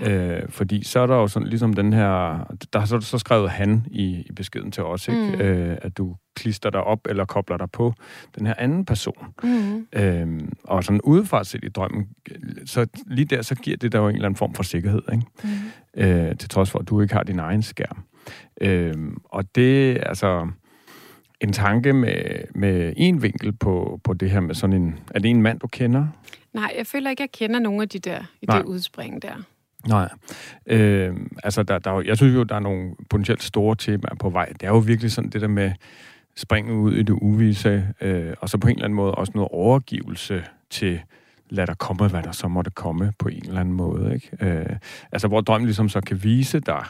Ja. Øh, fordi så er der jo sådan ligesom den her... Der har så, så skrevet han i, i beskeden til os, ikke? Mm. Øh, at du klister dig op eller kobler dig på den her anden person. Mm. Øh, og sådan udefra set i drømmen, så lige der, så giver det der jo en eller anden form for sikkerhed, ikke? Mm. Øh, til trods for, at du ikke har din egen skærm. Øh, og det, altså en tanke med, med en vinkel på, på det her med sådan en... Er det en mand, du kender? Nej, jeg føler ikke, jeg kender nogen af de der i Nej. det udspring der. Nej. Øh, altså, der, der, jeg synes jo, der er nogle potentielt store temaer på vej. Det er jo virkelig sådan det der med springe ud i det uvise, øh, og så på en eller anden måde også noget overgivelse til lad der komme, hvad der så måtte komme på en eller anden måde. Ikke? Øh, altså, hvor drømmen ligesom så kan vise dig,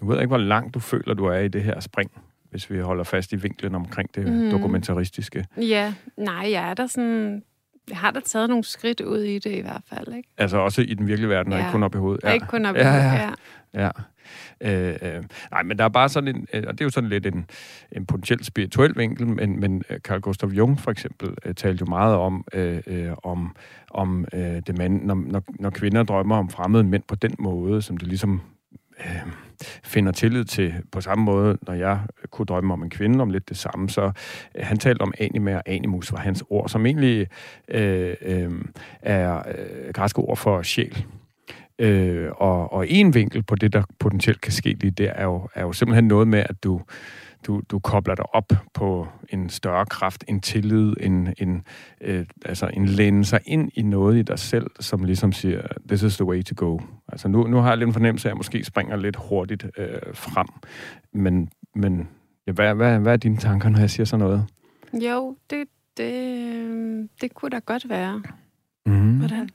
nu ved jeg ikke, hvor langt du føler, du er i det her spring, hvis vi holder fast i vinklen omkring det mm. dokumentaristiske. Ja, nej, jeg er der sådan... Jeg har da taget nogle skridt ud i det i hvert fald, ikke? Altså også i den virkelige verden, ja. og ikke kun op i hovedet. Ja. Ikke kun op i ja, hovedet, ja. ja. ja. Øh, øh, nej, men der er bare sådan en, øh, og det er jo sådan lidt en, en potentielt spirituel vinkel, men, men øh, Carl Gustav Jung for eksempel øh, talte jo meget om, øh, øh, om, om øh, det mand, når, når, når kvinder drømmer om fremmede mænd på den måde, som det ligesom øh, finder tillid til på samme måde, når jeg kunne drømme om en kvinde, om lidt det samme. Så øh, han talte om anima og animus var hans ord, som egentlig øh, øh, er øh, græske ord for sjæl. Øh, og, og en vinkel på det, der potentielt kan ske lige der, er jo, er jo simpelthen noget med, at du du, du kobler dig op på en større kraft, en tillid, en, en, øh, altså en læne sig ind i noget i dig selv, som ligesom siger, this is the way to go. Altså nu, nu har jeg lidt en fornemmelse af, at jeg måske springer lidt hurtigt øh, frem, men, men ja, hvad, hvad, hvad er dine tanker, når jeg siger sådan noget? Jo, det, det, det kunne da godt være. Mm. Hvordan?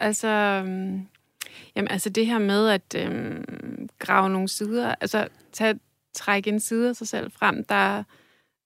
Altså, øhm, jamen, altså det her med at øhm, grave nogle sider, altså tage, trække en side af sig selv frem, der,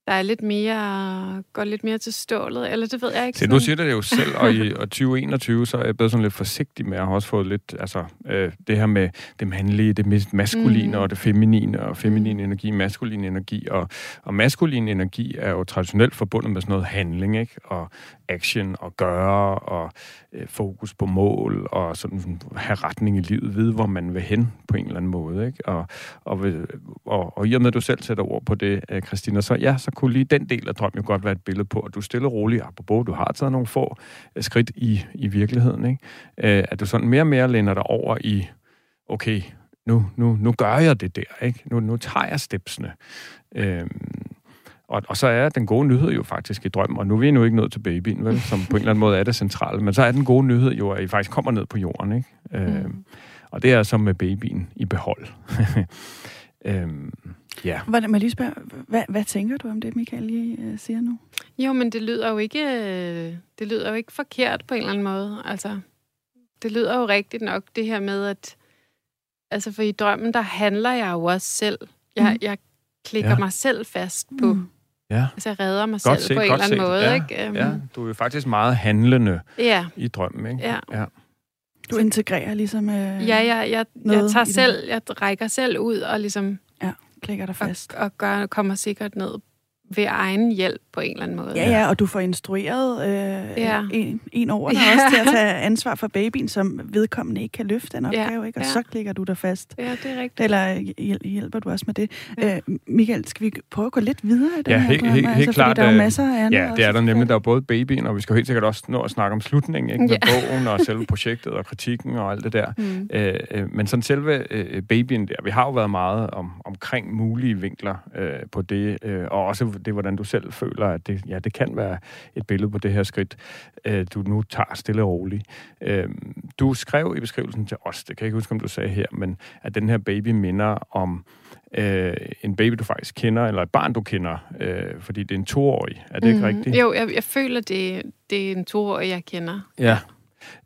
der er lidt mere, går lidt mere til stålet, eller det ved jeg ikke. Så nu siger det jo selv, og i og 2021, så er jeg blevet sådan lidt forsigtig med, at have også fået lidt, altså øh, det her med det mandlige, det maskuline mm. og det feminine, og feminin energi, maskulin energi, og, og maskulin energi er jo traditionelt forbundet med sådan noget handling, ikke? Og action, og gøre, og øh, fokus på mål, og sådan have retning i livet, vide, hvor man vil hen på en eller anden måde, ikke? Og, og, og, og i og med, at du selv sætter ord på det, øh, Christina, så ja, så kunne lige den del af drømmen jo godt være et billede på, at du stille og roligt, apropos, du har taget nogle få øh, skridt i, i virkeligheden, ikke? Øh, at du sådan mere og mere lænder dig over i, okay, nu, nu, nu gør jeg det der, ikke? Nu, nu tager jeg stepsene. Øh, og, og så er den gode nyhed jo faktisk i drøm, og nu er vi nu ikke nået til babyen, vel, som på en eller anden måde er det centrale, men så er den gode nyhed jo, at I faktisk kommer ned på jorden, ikke? Øh, mm. Og det er så med babyen i behold. øhm, ja. Hvordan, må jeg lige spørge, hvad, hvad tænker du om det, Michael lige uh, siger nu? Jo, men det lyder jo ikke, øh, det lyder jo ikke forkert på en eller anden måde. Altså, det lyder jo rigtigt nok, det her med, at altså for i drømmen, der handler jeg jo også selv. Jeg, mm. jeg klikker ja. mig selv fast på, mm. Ja. Altså, jeg redder mig godt selv set, på en eller anden set. måde. Ja. Ikke? Um, ja. Du er jo faktisk meget handlende ja. i drømmen. Ikke? Ja. ja. Du integrerer ligesom øh, Ja, jeg, jeg, jeg tager selv, jeg rækker selv ud og ligesom... Klikker dig fast. Og, og gør, kommer sikkert ned ved egen hjælp på en eller anden måde. Ja, ja, og du får instrueret øh, ja. en, en over dig ja. også til at tage ansvar for babyen, som vedkommende ikke kan løfte den opgave, ja. ikke? og ja. så klikker du dig fast. Ja, det er rigtigt. Eller hjælper du også med det. Ja. Øh, Michael, skal vi prøve at gå lidt videre i den ja, her helt, helt, altså, helt klart. der er jo masser af andet. Ja, det er der nemlig. Der er både babyen, og vi skal helt sikkert også nå at snakke om slutningen, ikke? med ja. bogen og selve projektet og kritikken og alt det der. Mm. Øh, øh, men sådan selve øh, babyen der, vi har jo været meget om, omkring mulige vinkler øh, på det, øh, og også det, hvordan du selv føler, at det, ja, det kan være et billede på det her skridt, øh, du nu tager stille og roligt. Øh, du skrev i beskrivelsen til os, det kan jeg ikke huske, om du sagde her, men at den her baby minder om øh, en baby, du faktisk kender, eller et barn, du kender, øh, fordi det er en toårig. Er det mm. ikke rigtigt? Jo, jeg, jeg føler, det, det er en toårig, jeg kender. Ja.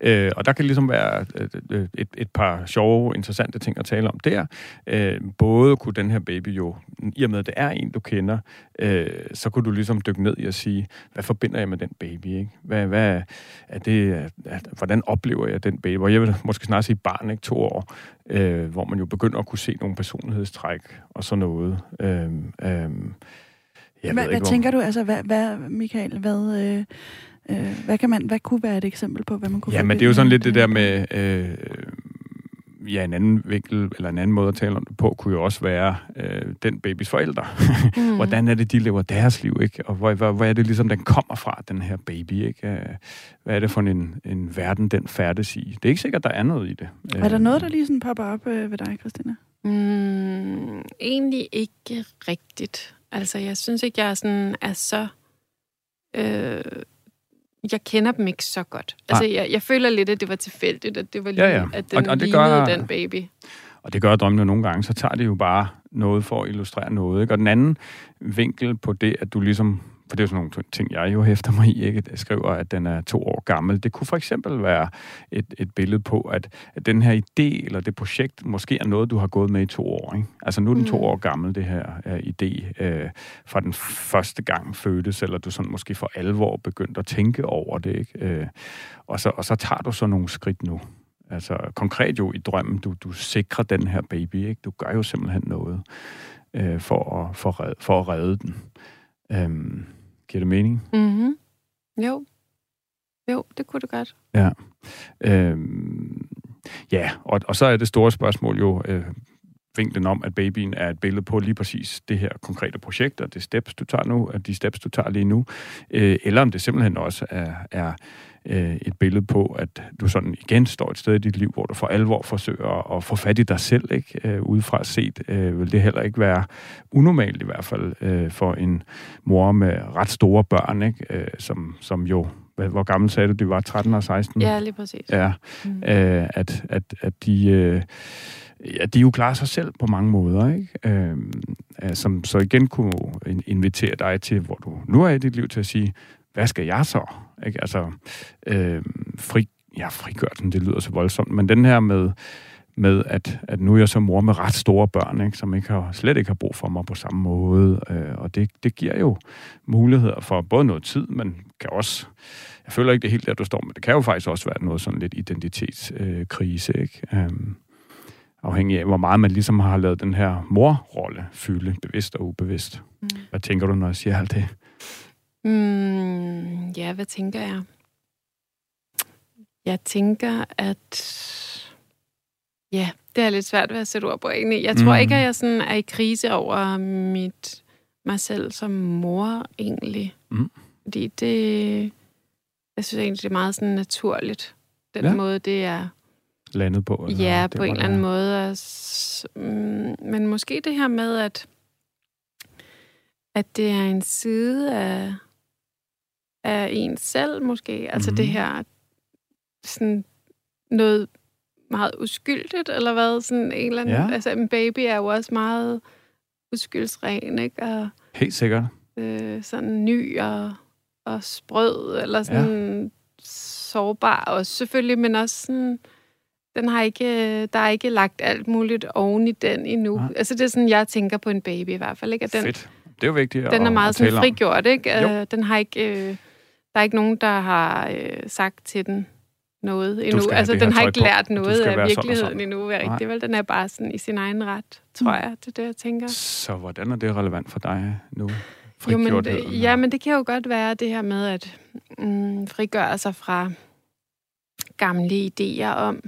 Øh, og der kan ligesom være øh, øh, et, et par sjove, interessante ting at tale om der. Øh, både kunne den her baby jo, i og med at det er en, du kender, øh, så kunne du ligesom dykke ned i at sige, hvad forbinder jeg med den baby? Ikke? Hvad, hvad er det, at, hvordan oplever jeg den baby? Og jeg vil måske snart sige barn, ikke? To år, øh, hvor man jo begynder at kunne se nogle personlighedstræk og sådan noget. Øh, øh, jeg hvad, ikke, hvad tænker du, altså, hvad, hvad Michael, hvad, øh, Øh, hvad, kan man, hvad kunne være et eksempel på, hvad man kunne Ja, men det er jo sådan lidt det der med... Øh, ja, en anden vinkel, eller en anden måde at tale om det på, kunne jo også være øh, den babys forældre. Mm. Hvordan er det, de lever deres liv, ikke? Og hvor, hvor, hvor er det ligesom, den kommer fra, den her baby, ikke? Øh, hvad er det for en, en verden, den færdes i? Det er ikke sikkert, der er noget i det. Er der noget, der lige sådan popper op øh, ved dig, Christina? Mm, egentlig ikke rigtigt. Altså, jeg synes ikke, jeg er, sådan, er så... Øh, jeg kender dem ikke så godt. Altså, jeg, jeg føler lidt, at det var tilfældigt, at det var lige, ja, ja. at den og, og det gør, den baby. Og det gør drømmene nogle gange, så tager det jo bare noget for at illustrere noget. Ikke? Og den anden vinkel på det, at du ligesom for det er sådan nogle ting, jeg jo hæfter mig i, ikke? Jeg skriver, at den er to år gammel. Det kunne for eksempel være et, et billede på, at, at den her idé eller det projekt måske er noget, du har gået med i to år. Ikke? Altså nu er den mm. to år gammel, det her uh, idé, uh, fra den første gang fødtes, eller du sådan måske for alvor begyndt at tænke over det. Ikke? Uh, og, så, og så tager du så nogle skridt nu. Altså konkret jo i drømmen, du, du sikrer den her baby, ikke? Du gør jo simpelthen noget uh, for, at, for, for at redde den. Um, Giver det mening? Mm-hmm. Jo. Jo, det kunne det godt. Ja. Øhm, ja, og, og så er det store spørgsmål jo øh, vinklen om, at babyen er et billede på lige præcis det her konkrete projekt, og det steps, du tager nu, og de steps, du tager lige nu, øh, eller om det simpelthen også er, er øh, et billede på, at du sådan igen står et sted i dit liv, hvor du for alvor forsøger at få fat i dig selv, ikke? Øh, udefra set øh, vil det heller ikke være unormalt i hvert fald øh, for en mor med ret store børn, ikke? Øh, som, som jo hvor gammel sagde du, det var 13 og 16? Ja, lige præcis. Ja, mm. øh, at, at, at de... Øh, ja, de jo klarer sig selv på mange måder, ikke? Øh, som så igen kunne invitere dig til, hvor du nu er i dit liv, til at sige, hvad skal jeg så? Ikke? Altså, øh, fri, ja, frigørelsen, det lyder så voldsomt, men den her med, med, at, at nu er jeg så mor med ret store børn, ikke, som ikke har, slet ikke har brug for mig på samme måde. Øh, og det, det giver jo muligheder for både noget tid, men kan også... Jeg føler ikke, det helt der, du står, men det kan jo faktisk også være noget sådan lidt identitetskrise, øh, ikke? Um, afhængig af, hvor meget man ligesom har lavet den her morrolle fylde, bevidst og ubevidst. Mm. Hvad tænker du, når jeg siger alt det? Mm, ja, hvad tænker jeg? Jeg tænker, at... Ja, det er lidt svært ved at sætte ord på egentlig. Jeg tror mm. ikke, at jeg sådan er i krise over mit, mig selv som mor egentlig. Mm. Fordi det... Jeg synes egentlig, det er meget sådan naturligt. Den ja. måde, det er landet på? Eller ja, på en eller anden måde. Altså, men måske det her med, at, at det er en side af, af en selv, måske. Altså mm-hmm. det mhm. her sådan noget meget uskyldigt, eller hvad? Sådan en eller anden, ja. Altså en baby er jo også meget uskyldsren, ikke? Og, Helt sikkert. Øh, sådan ny og, og sprød, eller sådan ja. sårbar også selvfølgelig, men også sådan den har ikke, der er ikke lagt alt muligt oven i den endnu. Ja. Altså det er sådan, jeg tænker på en baby i hvert fald. Ikke? At den, Fedt. Det er jo vigtigt Den er meget sådan frigjort, ikke? Jo. Øh, den har ikke, øh, der er ikke nogen, der har øh, sagt til den noget endnu. Altså den har ikke lært noget af virkeligheden sådan sådan. endnu. Rigtig, vel? Den er bare sådan i sin egen ret, tror mm. jeg. Det er det, jeg tænker. Så hvordan er det relevant for dig nu? Jo, men det, ja, men det kan jo godt være det her med at mm, frigøre sig fra gamle idéer om,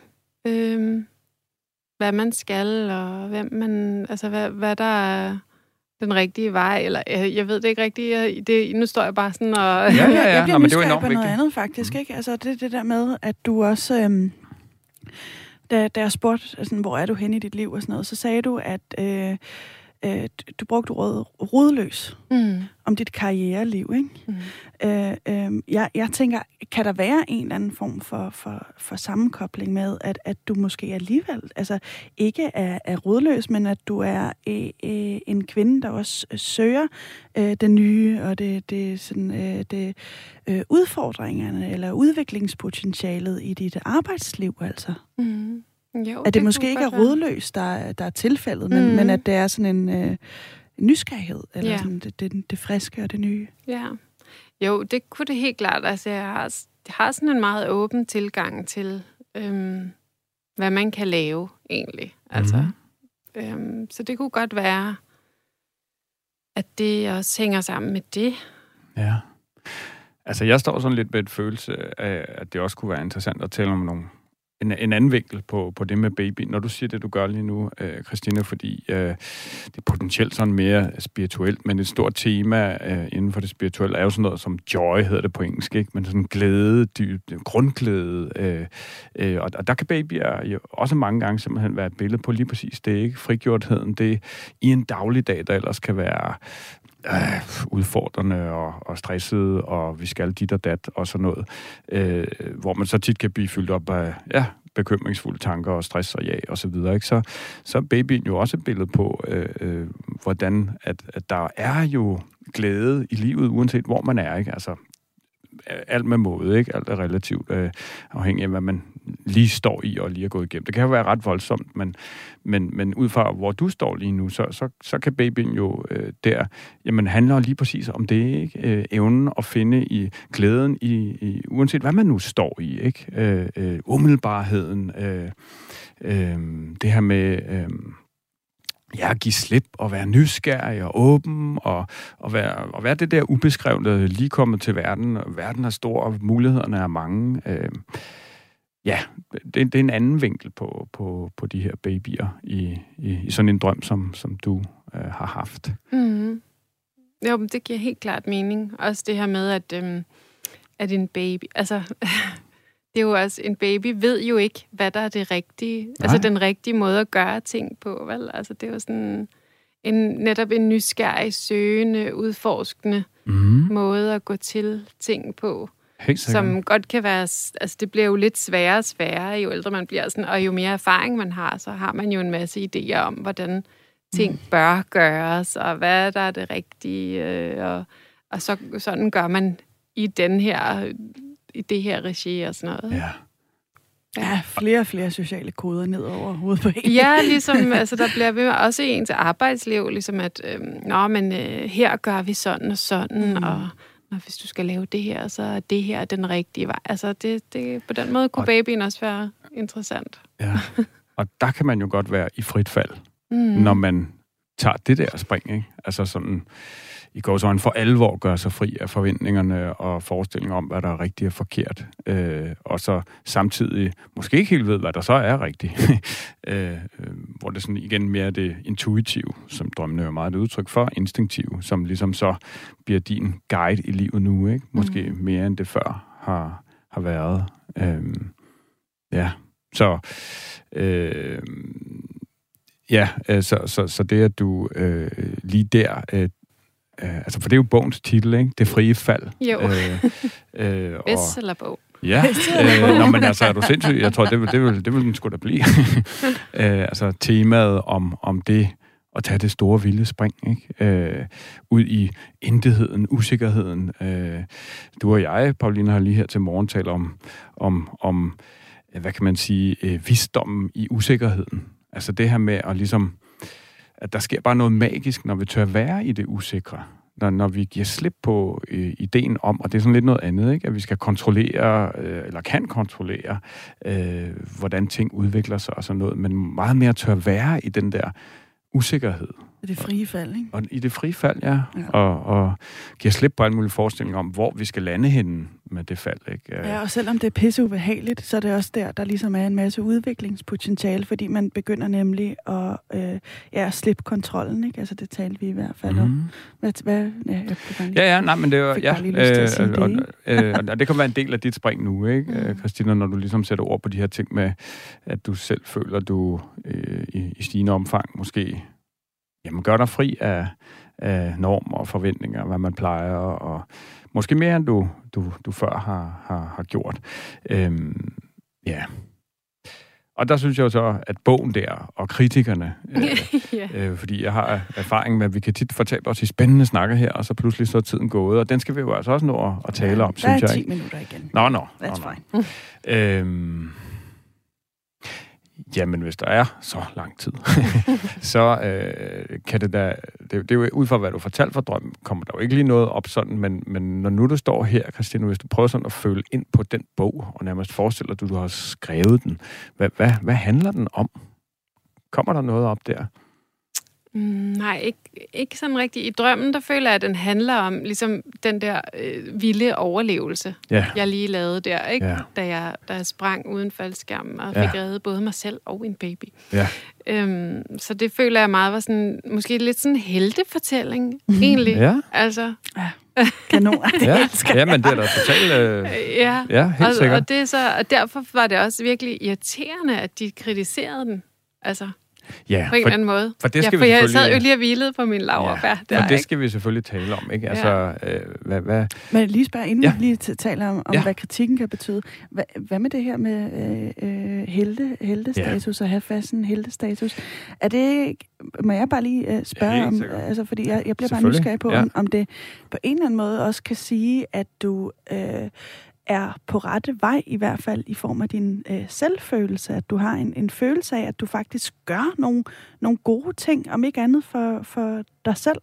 øh, hvad man skal, og hvem man, altså hvad, hvad der er den rigtige vej, eller jeg, jeg ved det ikke rigtigt. Jeg, det, nu står jeg bare sådan og... Ja, ja, ja. Jeg bliver Nå, men det var enormt på noget andet, faktisk. Ikke? Altså, det det der med, at du også... Øhm, da, da jeg spurgte, altså, hvor er du henne i dit liv og sådan noget, så sagde du, at øh, øh, du brugte ordet rodløs mm. om dit karriereliv. Ikke? Mm. Øh, øh, jeg, jeg tænker, kan der være en eller anden form for, for, for sammenkobling med, at, at du måske alligevel altså, ikke er, er rodløs, men at du er øh, øh, en kvinde, der også øh, søger øh, det nye og det, det, sådan, øh, det øh, udfordringerne eller udviklingspotentialet i dit arbejdsliv, altså? Mm. Jo, at det, det måske ikke er rodløst, der, der er tilfældet, men, mm. men at det er sådan en øh, nysgerrighed, eller ja. sådan det, det, det friske og det nye. Ja. Jo, det kunne det helt klart. Altså, jeg har, jeg har sådan en meget åben tilgang til, øhm, hvad man kan lave, egentlig. Altså, mm. øhm, så det kunne godt være, at det også hænger sammen med det. Ja. Altså, jeg står sådan lidt med et følelse af, at det også kunne være interessant at tale om nogle en, en anden vinkel på, på det med baby. Når du siger det, du gør lige nu, øh, Christina, fordi øh, det er potentielt sådan mere spirituelt, men et stort tema øh, inden for det spirituelle er jo sådan noget som joy, hedder det på engelsk, ikke? men sådan glæde, dyb, grundglæde. Øh, øh, og, og der kan babyer jo også mange gange simpelthen være et billede på lige præcis det, ikke? Frigjortheden, det i en dagligdag, der ellers kan være øh, udfordrende og, og stressede, og vi skal dit og dat og sådan noget, øh, hvor man så tit kan blive fyldt op af ja, bekymringsfulde tanker og stress og ja og så videre. Ikke? Så, så er babyen jo også et billede på, øh, øh, hvordan at, at der er jo glæde i livet, uanset hvor man er. Ikke? Altså, alt med måde, ikke? Alt er relativt øh, afhængig af, hvad man lige står i og lige er gået igennem. Det kan jo være ret voldsomt, men, men, men ud fra, hvor du står lige nu, så, så, så kan babyen jo øh, der, jamen handler lige præcis om det, ikke? Øh, evnen at finde i glæden, i, i, uanset hvad man nu står i, ikke? Øh, øh, umiddelbarheden, øh, øh, det her med... Øh, ja, give slip og være nysgerrig og åben og, og, være, og være det der ubeskrevne lige kommet til verden. Verden er stor, og mulighederne er mange. Øh, ja, det, det er en anden vinkel på, på, på de her babyer i, i, i sådan en drøm, som, som du øh, har haft. Mm. Jo, men det giver helt klart mening. Også det her med, at, øhm, at en baby... Altså, det er jo også... En baby ved jo ikke, hvad der er det rigtige. Nej. Altså den rigtige måde at gøre ting på, vel? Altså det er jo sådan en, netop en nysgerrig, søgende, udforskende mm. måde at gå til ting på. Helt som godt kan være, altså det bliver jo lidt sværere og sværere, jo ældre man bliver, sådan, og jo mere erfaring man har, så har man jo en masse idéer om, hvordan ting mm. bør gøres, og hvad der er det rigtige, øh, og, og så, sådan gør man i den her, i det her regi og sådan noget. Ja. Ja, flere og flere sociale koder ned over hovedet på en. Ja, ligesom, altså der bliver ved også i ens arbejdsliv, ligesom at, øh, nå, men øh, her gør vi sådan og sådan, mm. og når hvis du skal lave det her, så er det her den rigtige vej. Altså det, det, på den måde kunne og, babyen også være interessant. Ja, og der kan man jo godt være i frit fald, mm. når man tager det der spring, ikke? Altså sådan, i går så for alvor gør sig fri af forventningerne og forestillinger om, hvad der er rigtigt og forkert. Øh, og så samtidig måske ikke helt ved, hvad der så er rigtigt. øh, hvor det sådan igen mere det intuitive, som drømmene er meget et udtryk for, instinktive, som ligesom så bliver din guide i livet nu, ikke? Måske mm. mere end det før har, har været. Øh, ja, så... Øh, Ja, øh, så, så, så det, at du øh, lige der øh, Øh, altså, for det er jo bogens titel, ikke? Det frie fald. Jo. Øh, øh, og, eller bog. Ja, øh, nå, men altså, er du sindssyg? Jeg tror, det vil, det vil, det vil den sgu da blive. øh, altså, temaet om, om det at tage det store vilde spring, ikke? Øh, ud i intetheden, usikkerheden. Øh, du og jeg, Pauline, har lige her til morgen talt om, om, om hvad kan man sige, øh, visdommen i usikkerheden. Altså det her med at ligesom at der sker bare noget magisk, når vi tør være i det usikre. Når, når vi giver slip på øh, ideen om, og det er sådan lidt noget andet, ikke? at vi skal kontrollere, øh, eller kan kontrollere, øh, hvordan ting udvikler sig og sådan noget, men meget mere tør være i den der usikkerhed. Det frie fald, ikke? Og i det frie fald, ja. ja. Og, og giver slip på en mulig forestilling om, hvor vi skal lande henne med det fald, ikke? Ja, og selvom det er pisse ubehageligt, så er det også der, der ligesom er en masse udviklingspotentiale, fordi man begynder nemlig at øh, ja, slippe kontrollen, ikke? Altså det talte vi i hvert fald mm. om. Mhm. Hvad, hvad, ja, jeg lige, ja, ja, nej, men det var, ja, øh, og, det, øh, og det kan være en del af dit spring nu, ikke, mm. Christina, når du ligesom sætter ord på de her ting med, at du selv føler, du øh, i, i stigende omfang måske jamen, gør dig fri af, af normer og forventninger, hvad man plejer, og måske mere end du, du, du før har, har, har gjort. Øhm, ja. Og der synes jeg jo så, at bogen der, og kritikerne, øh, yeah. øh, fordi jeg har erfaring med, at vi kan tit fortælle os i spændende snakker her, og så pludselig så er tiden gået, og den skal vi jo altså også nå at, at tale ja, om, synes jeg. Der er 10 minutter igen. Nå, nå. That's nå, nå. fine. øhm, Jamen, hvis der er så lang tid, så øh, kan det da... Det, det er jo ud fra, hvad du fortalte for drømmen, kommer der jo ikke lige noget op sådan, men, men når nu du står her, Christine, hvis du prøver sådan at føle ind på den bog, og nærmest forestiller du, du har skrevet den, hvad, hvad, hvad handler den om? Kommer der noget op der? Mm, nej, ikke, ikke sådan rigtigt. I drømmen, der føler jeg, at den handler om ligesom den der øh, vilde overlevelse, ja. jeg lige lavede der, ikke? Ja. Da, jeg, da jeg sprang uden faldskærm og fik ja. reddet både mig selv og en baby. Ja. Øhm, så det føler jeg meget var sådan, måske lidt sådan en heltefortælling, mm. egentlig. Ja. Altså, ja. Kanon. Det ja. ja, men det er da totalt... Øh, ja, ja helt og, sikkert. Og, det så, og derfor var det også virkelig irriterende, at de kritiserede den. Altså, Ja, på en eller anden måde. For, det skal ja, for vi jeg sad jo lige og hvilede på min laverbær. Ja, der, for det skal ikke? vi selvfølgelig tale om, ikke? Altså, ja. øh, hvad, hvad... Men lige spørge, inden ja. vi lige taler om, om ja. hvad kritikken kan betyde. Hvad, hvad med det her med øh, øh, helte, heltestatus, ja. og have fast en heltestatus? Er det, må jeg bare lige øh, spørge ja, om, altså, fordi jeg, jeg bliver bare nysgerrig på, ja. om, om det på en eller anden måde også kan sige, at du... Øh, er på rette vej, i hvert fald i form af din øh, selvfølelse, at du har en, en følelse af, at du faktisk gør nogle, nogle gode ting, om ikke andet for, for dig selv.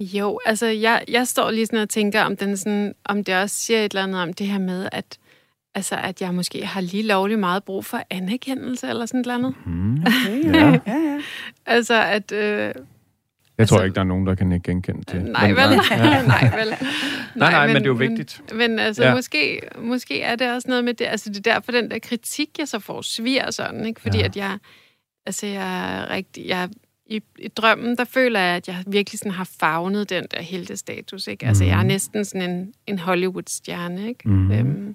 Jo, altså jeg, jeg står lige sådan og tænker, om, den sådan, om det også siger et eller andet om det her med, at, altså, at jeg måske har lige lovligt meget brug for anerkendelse eller sådan et eller andet. Mm, okay, ja. ja, ja. altså at... Øh, jeg altså, tror ikke, der er nogen, der kan ikke genkende det. Nej, vel? Ja. nej, vel? Nej, nej, nej men, men det er jo vigtigt. Men, men altså, ja. måske, måske er det også noget med det. Altså, det er derfor, den der kritik, jeg så får, sviger sådan, ikke? Fordi ja. at jeg, altså, jeg er rigtig, jeg, i, i drømmen, der føler jeg, at jeg virkelig sådan har fagnet den der heltestatus, ikke? Altså, mm. jeg er mhm. næsten sådan en, en Hollywood-stjerne, ikke? Mm. Øhm,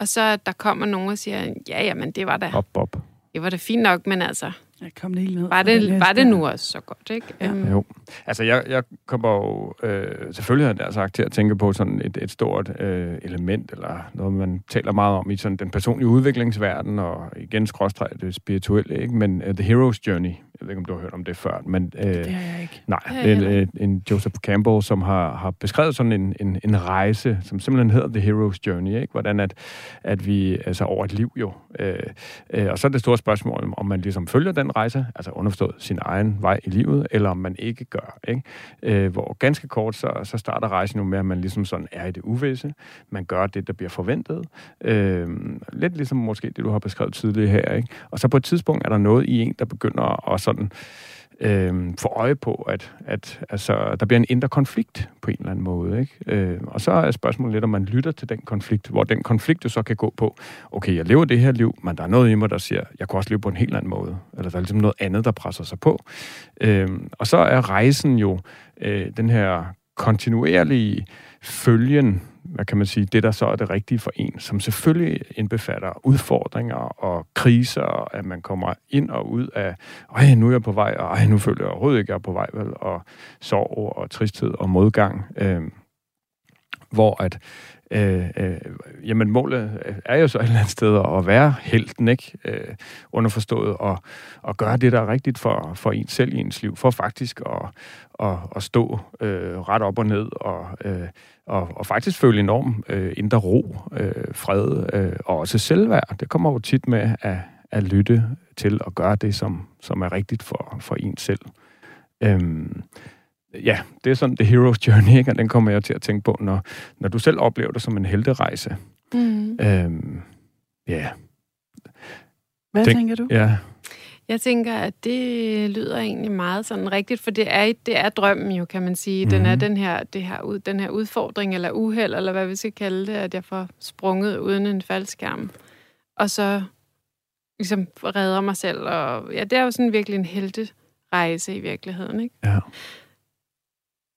og så der kommer nogen og siger, ja, jamen, det var da... Op, op. Det var da fint nok, men altså, jeg kom helt ned. Var det, var det nu også så godt, ikke? Ja. Um. Jo. Altså, jeg, jeg kommer jo... Øh, selvfølgelig har jeg sagt til at tænke på sådan et, et stort øh, element, eller noget, man taler meget om i sådan den personlige udviklingsverden, og igen skråstrej det spirituelle, ikke? Men uh, The Hero's Journey, jeg ved ikke, om du har hørt om det før, men... Øh, det har jeg ikke. Nej, en, en, en Joseph Campbell, som har, har beskrevet sådan en, en, en rejse, som simpelthen hedder The Hero's Journey, ikke? Hvordan at, at vi, altså over et liv jo, øh, øh, og så er det store spørgsmål, om man ligesom følger den rejse, altså underforstået sin egen vej i livet, eller om man ikke gør, ikke? Øh, hvor ganske kort, så, så starter rejsen jo med, at man ligesom sådan er i det uvisse, man gør det, der bliver forventet, øh, lidt ligesom måske det, du har beskrevet tidligere her, ikke? Og så på et tidspunkt er der noget i en, der begynder at sådan øh, få øje på, at, at altså, der bliver en indre konflikt på en eller anden måde. Ikke? Øh, og så er spørgsmålet lidt, om man lytter til den konflikt, hvor den konflikt jo så kan gå på, okay, jeg lever det her liv, men der er noget i mig, der siger, jeg kunne også leve på en helt anden måde. Eller der er ligesom noget andet, der presser sig på. Øh, og så er rejsen jo øh, den her kontinuerlige følgen hvad kan man sige, det der så er det rigtige for en, som selvfølgelig indbefatter udfordringer og kriser, at man kommer ind og ud af, ej, nu er jeg på vej, og ej, nu føler jeg overhovedet ikke, jeg er på vej, vel, og sorg og tristhed og modgang. Øh, hvor at øh, øh, jamen målet er jo så et eller andet sted at være helten, ikke? Øh, underforstået, og, og gøre det, der er rigtigt for, for en selv i ens liv, for faktisk at, at, at stå øh, ret op og ned, og, øh, og, og faktisk føle enorm øh, indre ro, øh, fred, øh, og også selvværd. Det kommer jo tit med at, at lytte til og gøre det, som, som er rigtigt for, for en selv. Øhm, ja, det er sådan The Hero's Journey, ikke? og den kommer jeg til at tænke på, når, når du selv oplever det som en helterejse. Mm. Øhm, ja. Hvad Tænk, tænker du? Ja. Jeg tænker, at det lyder egentlig meget sådan rigtigt, for det er, det er drømmen jo, kan man sige. Den er mhm. den her, det her, den her udfordring, eller uheld, eller hvad vi skal kalde det, at jeg får sprunget uden en faldskærm. Og så ligesom redder mig selv. Og ja, det er jo sådan virkelig en helterejse i virkeligheden, ikke? Ja.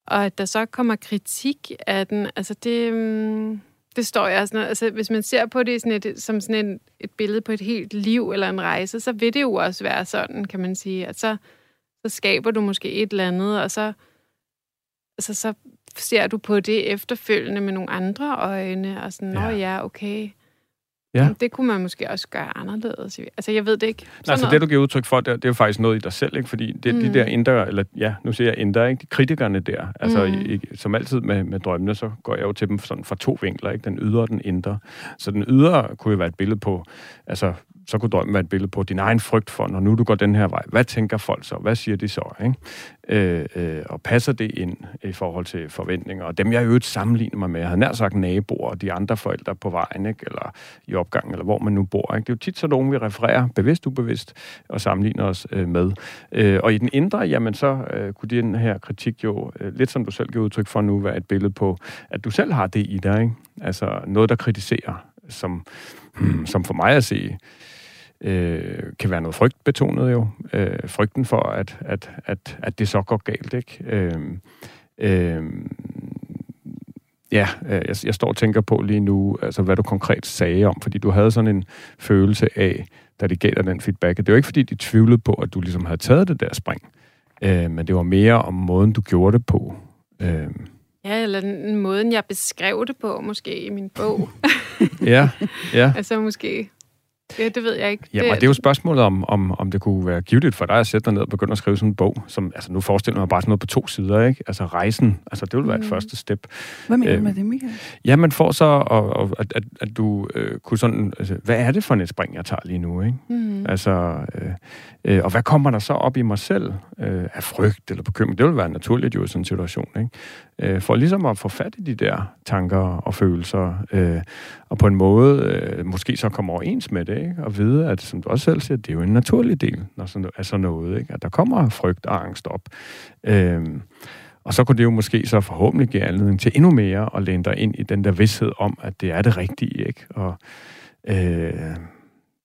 Og at der så kommer kritik af den, altså det, mm, det står jeg sådan Altså, hvis man ser på det sådan et, som sådan en, et billede på et helt liv eller en rejse, så vil det jo også være sådan, kan man sige. At så, så skaber du måske et eller andet, og så, altså, så ser du på det efterfølgende med nogle andre øjne, og sådan, nå ja, okay, Ja. Det kunne man måske også gøre anderledes. Altså, jeg ved det ikke. Nej, altså, det, du giver udtryk for, det, det er jo faktisk noget i dig selv, ikke? Fordi det, mm. de der indre, eller ja, nu siger jeg indre, ikke? De kritikerne der, altså, mm. i, som altid med, med drømmene, så går jeg jo til dem sådan fra to vinkler, ikke? Den ydre og den indre. Så den ydre kunne jo være et billede på, altså, så kunne drømmen være et billede på din egen frygt for, når nu du går den her vej. Hvad tænker folk så? Hvad siger de så? Ikke? Øh, øh, og passer det ind i forhold til forventninger? Og dem, jeg i øvrigt sammenligner mig med, jeg havde nær sagt naboer og de andre forældre på vejen, ikke? eller i opgangen, eller hvor man nu bor. Ikke? Det er jo tit så nogen, vi refererer bevidst, ubevidst, og sammenligner os øh, med. Øh, og i den indre, jamen så øh, kunne den her kritik jo, øh, lidt som du selv giver udtryk for nu, være et billede på, at du selv har det i dig. Ikke? Altså noget, der kritiserer, som, hmm, som for mig at se, øh, kan være noget frygtbetonet jo. Øh, frygten for, at, at, at, at det så går galt, ikke? Øh, øh, ja, øh, jeg, jeg står og tænker på lige nu, altså hvad du konkret sagde om, fordi du havde sådan en følelse af, da de gav dig den feedback, det var ikke fordi, de tvivlede på, at du ligesom havde taget det der spring, øh, men det var mere om måden, du gjorde det på. Øh, Ja, eller den måden, jeg beskrev det på, måske i min bog. ja, ja. altså måske Ja, det ved jeg ikke. Ja, det, og det er jo spørgsmålet om, om, om det kunne være givet for dig at sætte dig ned og begynde at skrive sådan en bog, som, altså nu forestiller mig bare sådan noget på to sider, ikke? Altså rejsen, altså det vil være mm. et første step. Hvad mener du med det, Michael? Ja, man får så, og, og, at, at, at du øh, kunne sådan, altså, hvad er det for et spring, jeg tager lige nu, ikke? Mm. Altså, øh, øh, og hvad kommer der så op i mig selv øh, af frygt eller bekymring? Det vil være naturligt jo i sådan en situation, ikke? Øh, for ligesom at få fat i de der tanker og følelser, øh, og på en måde øh, måske så komme overens med det, ikke? og vide, at som du også selv siger, det er jo en naturlig del når sådan, af sådan noget, ikke? at der kommer frygt og angst op. Øh, og så kunne det jo måske så forhåbentlig give anledning til endnu mere at læne dig ind i den der vidshed om, at det er det rigtige, ikke? Og øh,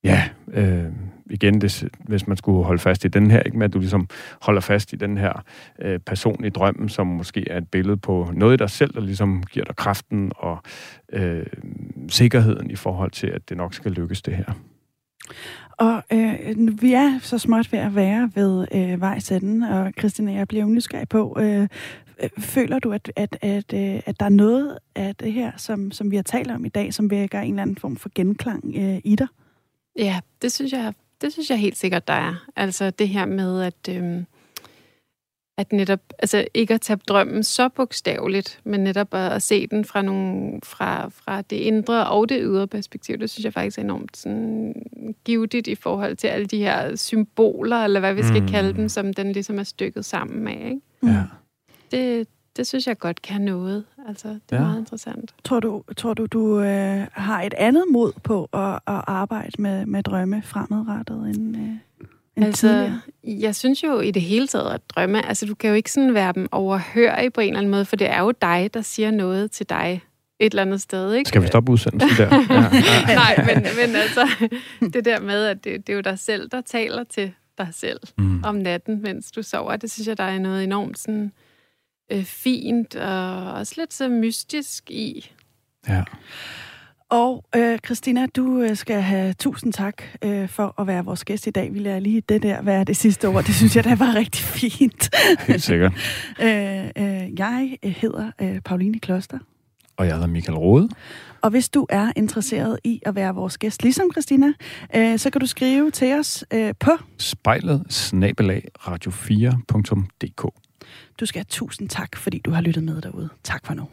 ja, øh, igen, det, hvis man skulle holde fast i den her, ikke med at du ligesom holder fast i den her øh, person i drømmen, som måske er et billede på noget i dig selv, der ligesom giver dig kraften og øh, sikkerheden i forhold til, at det nok skal lykkes det her. Og øh, vi er så småt ved at være ved øh, vejs ende, og Christina, jeg bliver nysgerrig på, øh, føler du, at, at, at, øh, at der er noget af det her, som, som vi har talt om i dag, som vækker en eller anden form for genklang øh, i dig? Ja, det synes jeg det synes jeg helt sikkert, der er. Altså det her med, at, øhm, at netop, altså ikke at tage drømmen så bogstaveligt, men netop at, at se den fra, nogle, fra, fra det indre og det ydre perspektiv, det synes jeg faktisk er enormt sådan, givetigt i forhold til alle de her symboler, eller hvad vi skal mm. kalde dem, som den ligesom er stykket sammen med. Ikke? Ja. Det, det synes jeg godt kan noget. Altså, det er ja. meget interessant. Tror du, tror du, du øh, har et andet mod på at, at arbejde med, med drømme fremadrettet end, øh, end altså, tidligere? Jeg synes jo i det hele taget, at drømme, altså du kan jo ikke sådan være dem overhørig på en eller anden måde, for det er jo dig, der siger noget til dig et eller andet sted. Ikke? Skal vi stoppe udsendelsen der? Ja. Ja. Nej, men, men altså, det der med, at det, det er jo dig selv, der taler til dig selv mm. om natten, mens du sover, det synes jeg, der er noget enormt sådan øh, fint og også lidt så mystisk i. Ja. Og øh, Christina, du øh, skal have tusind tak øh, for at være vores gæst i dag. Vi lader lige det der være det sidste ord. Det synes jeg, der var rigtig fint. Helt sikkert. øh, øh, jeg hedder øh, Pauline Kloster. Og jeg hedder Michael Rode. Og hvis du er interesseret i at være vores gæst, ligesom Christina, øh, så kan du skrive til os øh, på spejlet snabelag radio4.dk. Du skal have tusind tak, fordi du har lyttet med derude. Tak for nu.